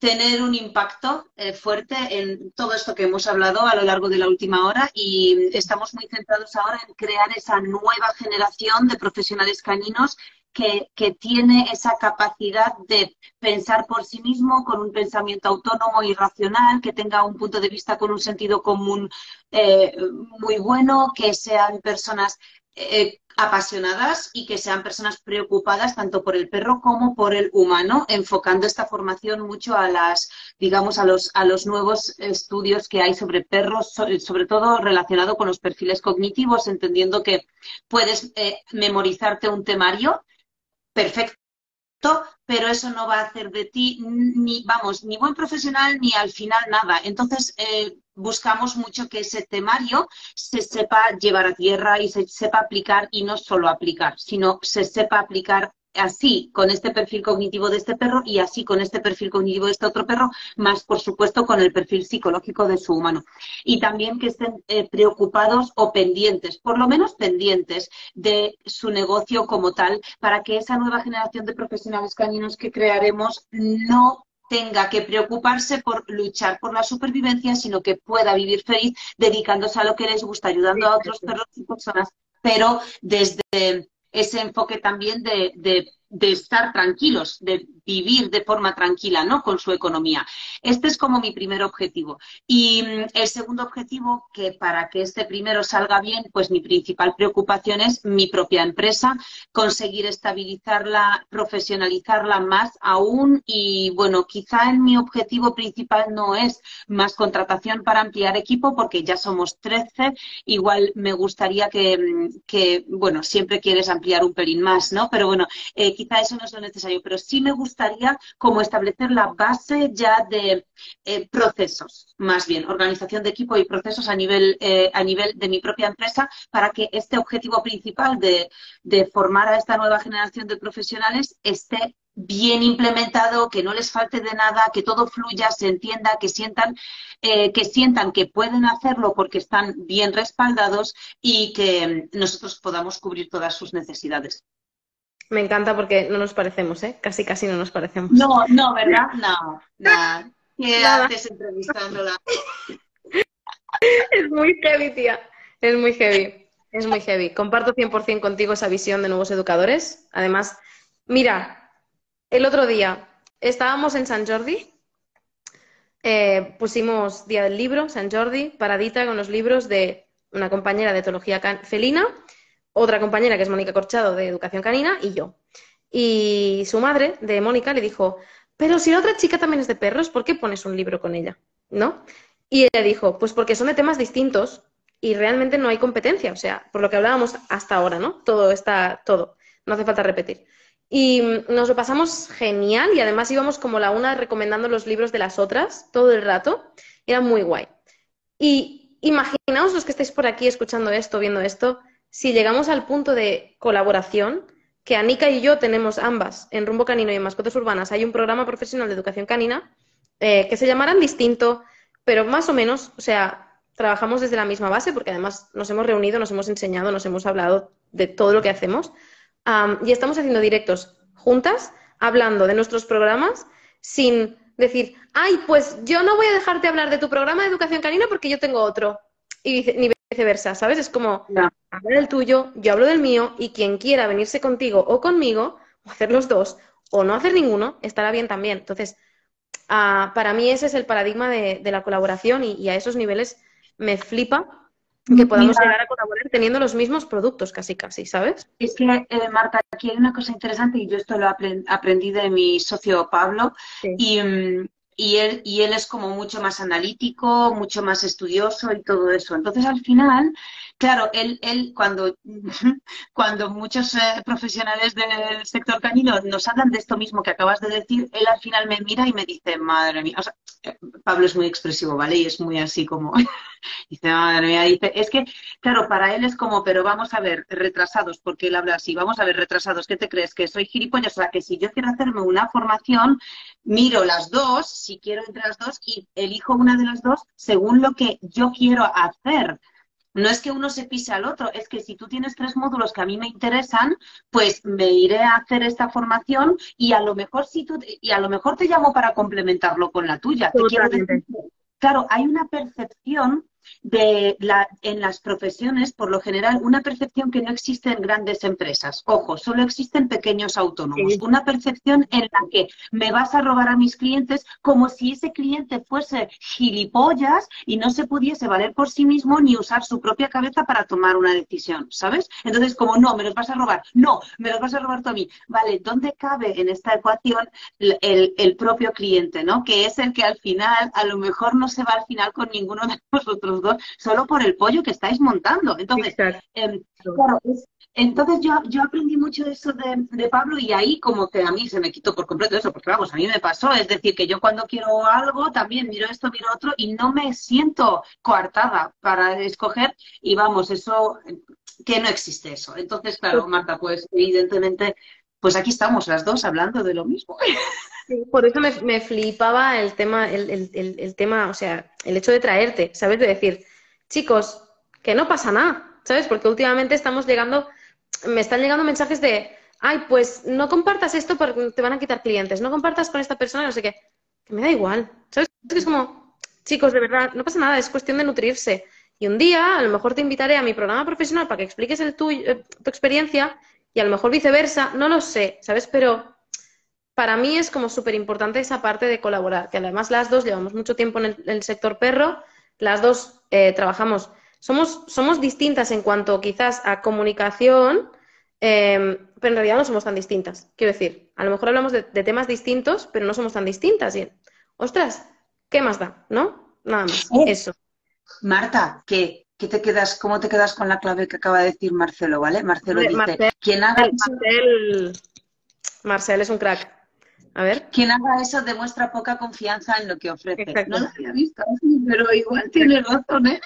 tener un impacto eh, fuerte en todo esto que hemos hablado a lo largo de la última hora y estamos muy centrados ahora en crear esa nueva generación de profesionales caninos que, tiene esa capacidad de pensar por sí mismo con un pensamiento autónomo y racional, que tenga un punto de vista con un sentido común eh, muy bueno, que sean personas eh, apasionadas y que sean personas preocupadas tanto por el perro como por el humano, enfocando esta formación mucho a las, digamos, a los, a los nuevos estudios que hay sobre perros, sobre todo relacionado con los perfiles cognitivos, entendiendo que puedes eh, memorizarte un temario perfecto pero eso no va a hacer de ti ni, vamos, ni buen profesional ni al final nada. Entonces, eh, buscamos mucho que ese temario se sepa llevar a tierra y se sepa aplicar y no solo aplicar, sino se sepa aplicar así con este perfil cognitivo de este perro y así con este perfil cognitivo de este otro perro, más por supuesto con el perfil psicológico de su humano. Y también que estén eh, preocupados o pendientes, por lo menos pendientes de su negocio como tal, para que esa nueva generación de profesionales caninos que crearemos no tenga que preocuparse por luchar por la supervivencia, sino que pueda vivir feliz dedicándose a lo que les gusta, ayudando a otros perros y personas, pero desde ese enfoque también de, de estar tranquilos, de vivir de forma tranquila, ¿no? Con su economía. Este es como mi primer objetivo. Y mm, el segundo objetivo, que para que este primero salga bien, pues mi principal preocupación es mi propia empresa, conseguir estabilizarla, profesionalizarla más aún y, bueno, quizá mi objetivo principal no es más contratación para ampliar equipo, porque ya somos 13. Igual me gustaría que, mm, bueno, siempre quieres ampliar un pelín más, ¿no? Pero bueno, eh, quizá eso no lo necesario, pero sí me gustaría como establecer la base ya de eh, procesos, más bien, organización de equipo y procesos a nivel, eh, a nivel de mi propia empresa para que este objetivo principal de, formar a esta nueva generación de profesionales esté bien implementado, que no les falte de nada, que todo fluya, se entienda, que sientan, eh, que sientan que pueden hacerlo porque están bien respaldados y que nosotros podamos cubrir todas sus necesidades. Me encanta porque no nos parecemos, ¿eh? Casi, casi no nos parecemos. No, no, ¿verdad? No, nada. ¿Qué haces entrevistándola? es muy heavy, tía. Es muy heavy. Es muy heavy. Comparto 100% contigo esa visión de nuevos educadores. Además, mira, el otro día estábamos en San Jordi, eh, pusimos Día del Libro, San Jordi, paradita con los libros de una compañera de etología felina otra compañera que es Mónica Corchado de Educación Canina y yo. Y su madre, de Mónica, le dijo, pero si la otra chica también es de perros, ¿por qué pones un libro con ella? ¿No? Y ella dijo, pues porque son de temas distintos y realmente no hay competencia, o sea, por lo que hablábamos hasta ahora, ¿no? Todo está, todo, no hace falta repetir. Y nos lo pasamos genial y además íbamos como la una recomendando los libros de las otras todo el rato. Era muy guay. Y imaginaos los que estáis por aquí escuchando esto, viendo esto, si llegamos al punto de colaboración, que Anika y yo tenemos ambas en Rumbo Canino y en Mascotas Urbanas, hay un programa profesional de educación canina eh, que se llamarán distinto, pero más o menos, o sea, trabajamos desde la misma base porque además nos hemos reunido, nos hemos enseñado, nos hemos hablado de todo lo que hacemos y estamos haciendo directos juntas, hablando de nuestros programas sin decir, ay, pues yo no voy a dejarte hablar de tu programa de educación canina porque yo tengo otro. Y ni viceversa, ¿sabes? Es como, habla del tuyo, yo hablo del mío, y quien quiera venirse contigo o conmigo, o hacer los dos, o no hacer ninguno, estará bien también. Entonces, ah, para mí ese es el paradigma de, la colaboración y, a esos niveles me flipa que podamos llegar a colaborar teniendo los mismos productos casi casi, ¿sabes? Es que, eh, Marta, aquí hay una cosa interesante y yo esto lo aprendí de mi socio Pablo y, mm, y él, y él es como mucho más analítico, mucho más estudioso y todo eso. Entonces, al final, claro, él, él cuando, cuando muchos eh, profesionales del sector canino nos hablan de esto mismo que acabas de decir, él al final me mira y me dice, madre mía, o sea, eh, Pablo es muy expresivo, ¿vale? Y es muy así como, dice, madre mía, dice, es que, claro, para él es como, pero vamos a ver, retrasados, porque él habla así, vamos a ver, retrasados, ¿qué te crees? Que soy gilipollas, o sea, que si yo quiero hacerme una formación, miro las dos, si quiero entre las dos, y elijo una de las dos según lo que yo quiero hacer. No es que uno se pise al otro, es que si tú tienes tres módulos que a mí me interesan, pues me iré a hacer esta formación y a lo mejor si tú, y a lo mejor te llamo para complementarlo con la tuya. claro, hay una percepción de la, en las profesiones, por lo general, una percepción que no existe en grandes empresas. Ojo, solo existen pequeños autónomos. Una percepción en la que me vas a robar a mis clientes como si ese cliente fuese gilipollas y no se pudiese valer por sí mismo ni usar su propia cabeza para tomar una decisión, ¿sabes? Entonces, como no, me los vas a robar, no, me los vas a robar tú a mí. Vale, ¿dónde cabe en esta ecuación el, el propio cliente, ¿no? Que es el que al final, a lo mejor no se va al final con ninguno de nosotros dos solo por el pollo que estáis montando. Entonces, em, entonces yo, yo aprendí mucho de eso de, Pablo y ahí como que a mí se me quitó por completo eso, porque vamos, a mí me pasó, es decir, que yo cuando quiero algo también miro esto, miro otro y no me siento coartada para escoger y vamos, eso, que no existe eso. Entonces, claro, Marta, pues evidentemente, pues aquí estamos las dos hablando de lo mismo. por eso me, flipaba el tema, el, tema, o sea, el hecho de traerte, ¿sabes? De decir, chicos, que no pasa nada, ¿sabes? Porque últimamente estamos llegando, me están llegando mensajes de, ay, pues no compartas esto porque te van a quitar clientes, no compartas con esta persona, no sé qué. que me da igual. ¿Sabes? Es como, chicos, de verdad, no pasa nada, es cuestión de nutrirse. Y un día, a lo mejor te invitaré a mi programa profesional para que expliques el eh, tu experiencia y a lo mejor viceversa, no lo sé, ¿sabes? Pero para mí es como súper importante esa parte de colaborar, que además las dos llevamos mucho tiempo en el, sector perro, las dos eh, trabajamos, somos, somos distintas en cuanto quizás a comunicación, em, pero en realidad no somos tan distintas. Quiero decir, a lo mejor hablamos de, temas distintos, pero no somos tan distintas. Y, ostras, ¿qué más da? ¿No? Nada más, eh, eso. Marta, ¿qué, ¿qué te quedas, ¿cómo te quedas con la clave que acaba de decir Marcelo, ¿vale? Marcelo dice, Marcel, haga... Marcel, Marcel es un crack. A ver. Quien haga eso demuestra poca confianza en lo que ofrece. No lo había visto, pero igual tiene razón, ¿eh?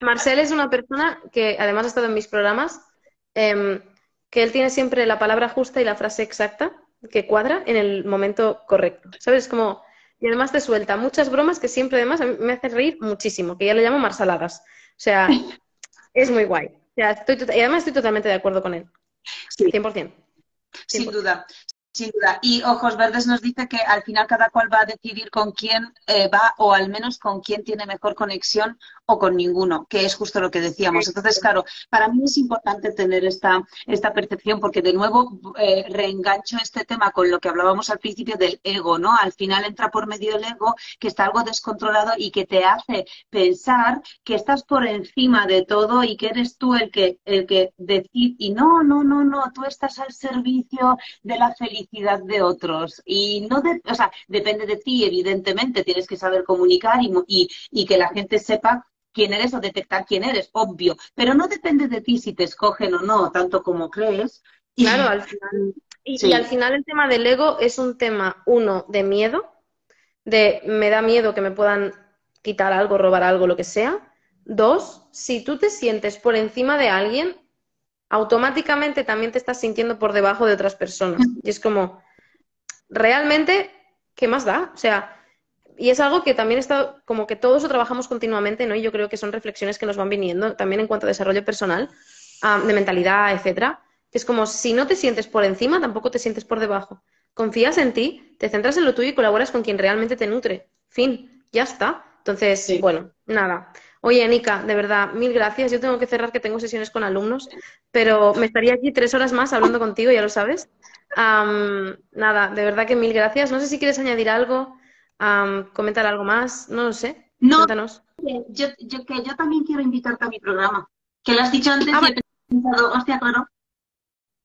Marcel es una persona que además ha estado en mis programas, em, que él tiene siempre la palabra justa y la frase exacta que cuadra en el momento correcto. ¿Sabes? Como, y además te suelta muchas bromas que siempre además me hacen reír muchísimo, que ya le llamo marsaladas. O sea, es muy guay. O sea, estoy y además estoy totalmente de acuerdo con él. Sí. 100%. 100%. Sin duda. Sin duda. Y Ojos Verdes nos dice que al final cada cual va a decidir con quién eh, va o al menos con quién tiene mejor conexión o con ninguno, que es justo lo que decíamos. Entonces, claro, para mí es importante tener esta, esta percepción porque de nuevo eh, reengancho este tema con lo que hablábamos al principio del ego, ¿no? Al final entra por medio el ego que está algo descontrolado y que te hace pensar que estás por encima de todo y que eres tú el que, el que decide y no, no, no, no, tú estás al servicio de la felicidad de otros y no, de, o sea, depende de ti, evidentemente, tienes que saber comunicar y, y, y que la gente sepa quién eres o detectar quién eres, obvio, pero no depende de ti si te escogen o no, tanto como crees. Claro, al final. Y, al final el tema del ego es un tema, uno, de miedo, de me da miedo que me puedan quitar algo, robar algo, lo que sea. Dos, si tú te sientes por encima de alguien, automáticamente también te estás sintiendo por debajo de otras personas. Y es como, realmente, ¿qué más da? O sea, y es algo que también está, como que todos lo trabajamos continuamente, ¿no? Y yo creo que son reflexiones que nos van viniendo también en cuanto a desarrollo personal, de mentalidad, etcétera. Que es como si no te sientes por encima, tampoco te sientes por debajo. Confías en ti, te centras en lo tuyo y colaboras con quien realmente te nutre. Fin, ya está. Entonces, bueno, nada. Oye, Nika, de verdad, mil gracias. Yo tengo que cerrar que tengo sesiones con alumnos, pero me estaría aquí tres horas más hablando contigo, ya lo sabes. nada, de verdad que mil gracias. No sé si quieres añadir algo comentar algo más, no lo sé. No, Yo, yo, que yo también quiero invitarte a mi programa. Que lo has dicho antes ah, y he pensado, hostia, claro.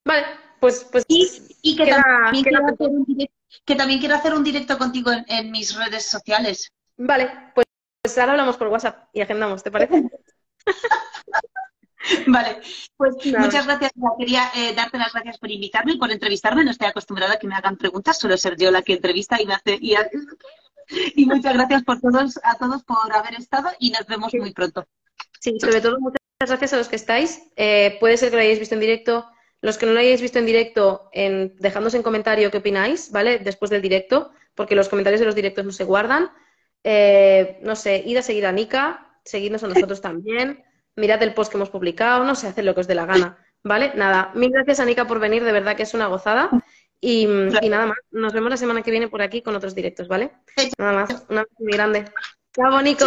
Vale, pues, pues y, que, también quiero hacer un directo, que también quiero hacer un directo contigo en, mis redes sociales. Vale, pues, pues, ahora hablamos por WhatsApp y agendamos, ¿te parece? Vale, pues muchas gracias. Quería eh, darte las gracias por invitarme y por entrevistarme. No estoy acostumbrada a que me hagan preguntas, suelo ser yo la que entrevista y me hace. Y, y muchas gracias por todos, a todos por haber estado y nos vemos muy pronto. Sí, sobre todo muchas gracias a los que estáis. Eh, puede ser que lo hayáis visto en directo. Los que no lo hayáis visto en directo, en, dejadnos en comentario qué opináis, ¿vale? Después del directo, porque los comentarios de los directos no se guardan. Eh, no sé, id a seguir a Nika, seguidnos a nosotros también mirad el post que hemos publicado, no sé, haced lo que os dé la gana, ¿vale? Nada, mil gracias, Anika, por venir, de verdad que es una gozada. Y, nada más, nos vemos la semana que viene por aquí con otros directos, ¿vale? Nada más, una muy grande. Chao, Nico.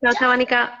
Chao, chao, Anika.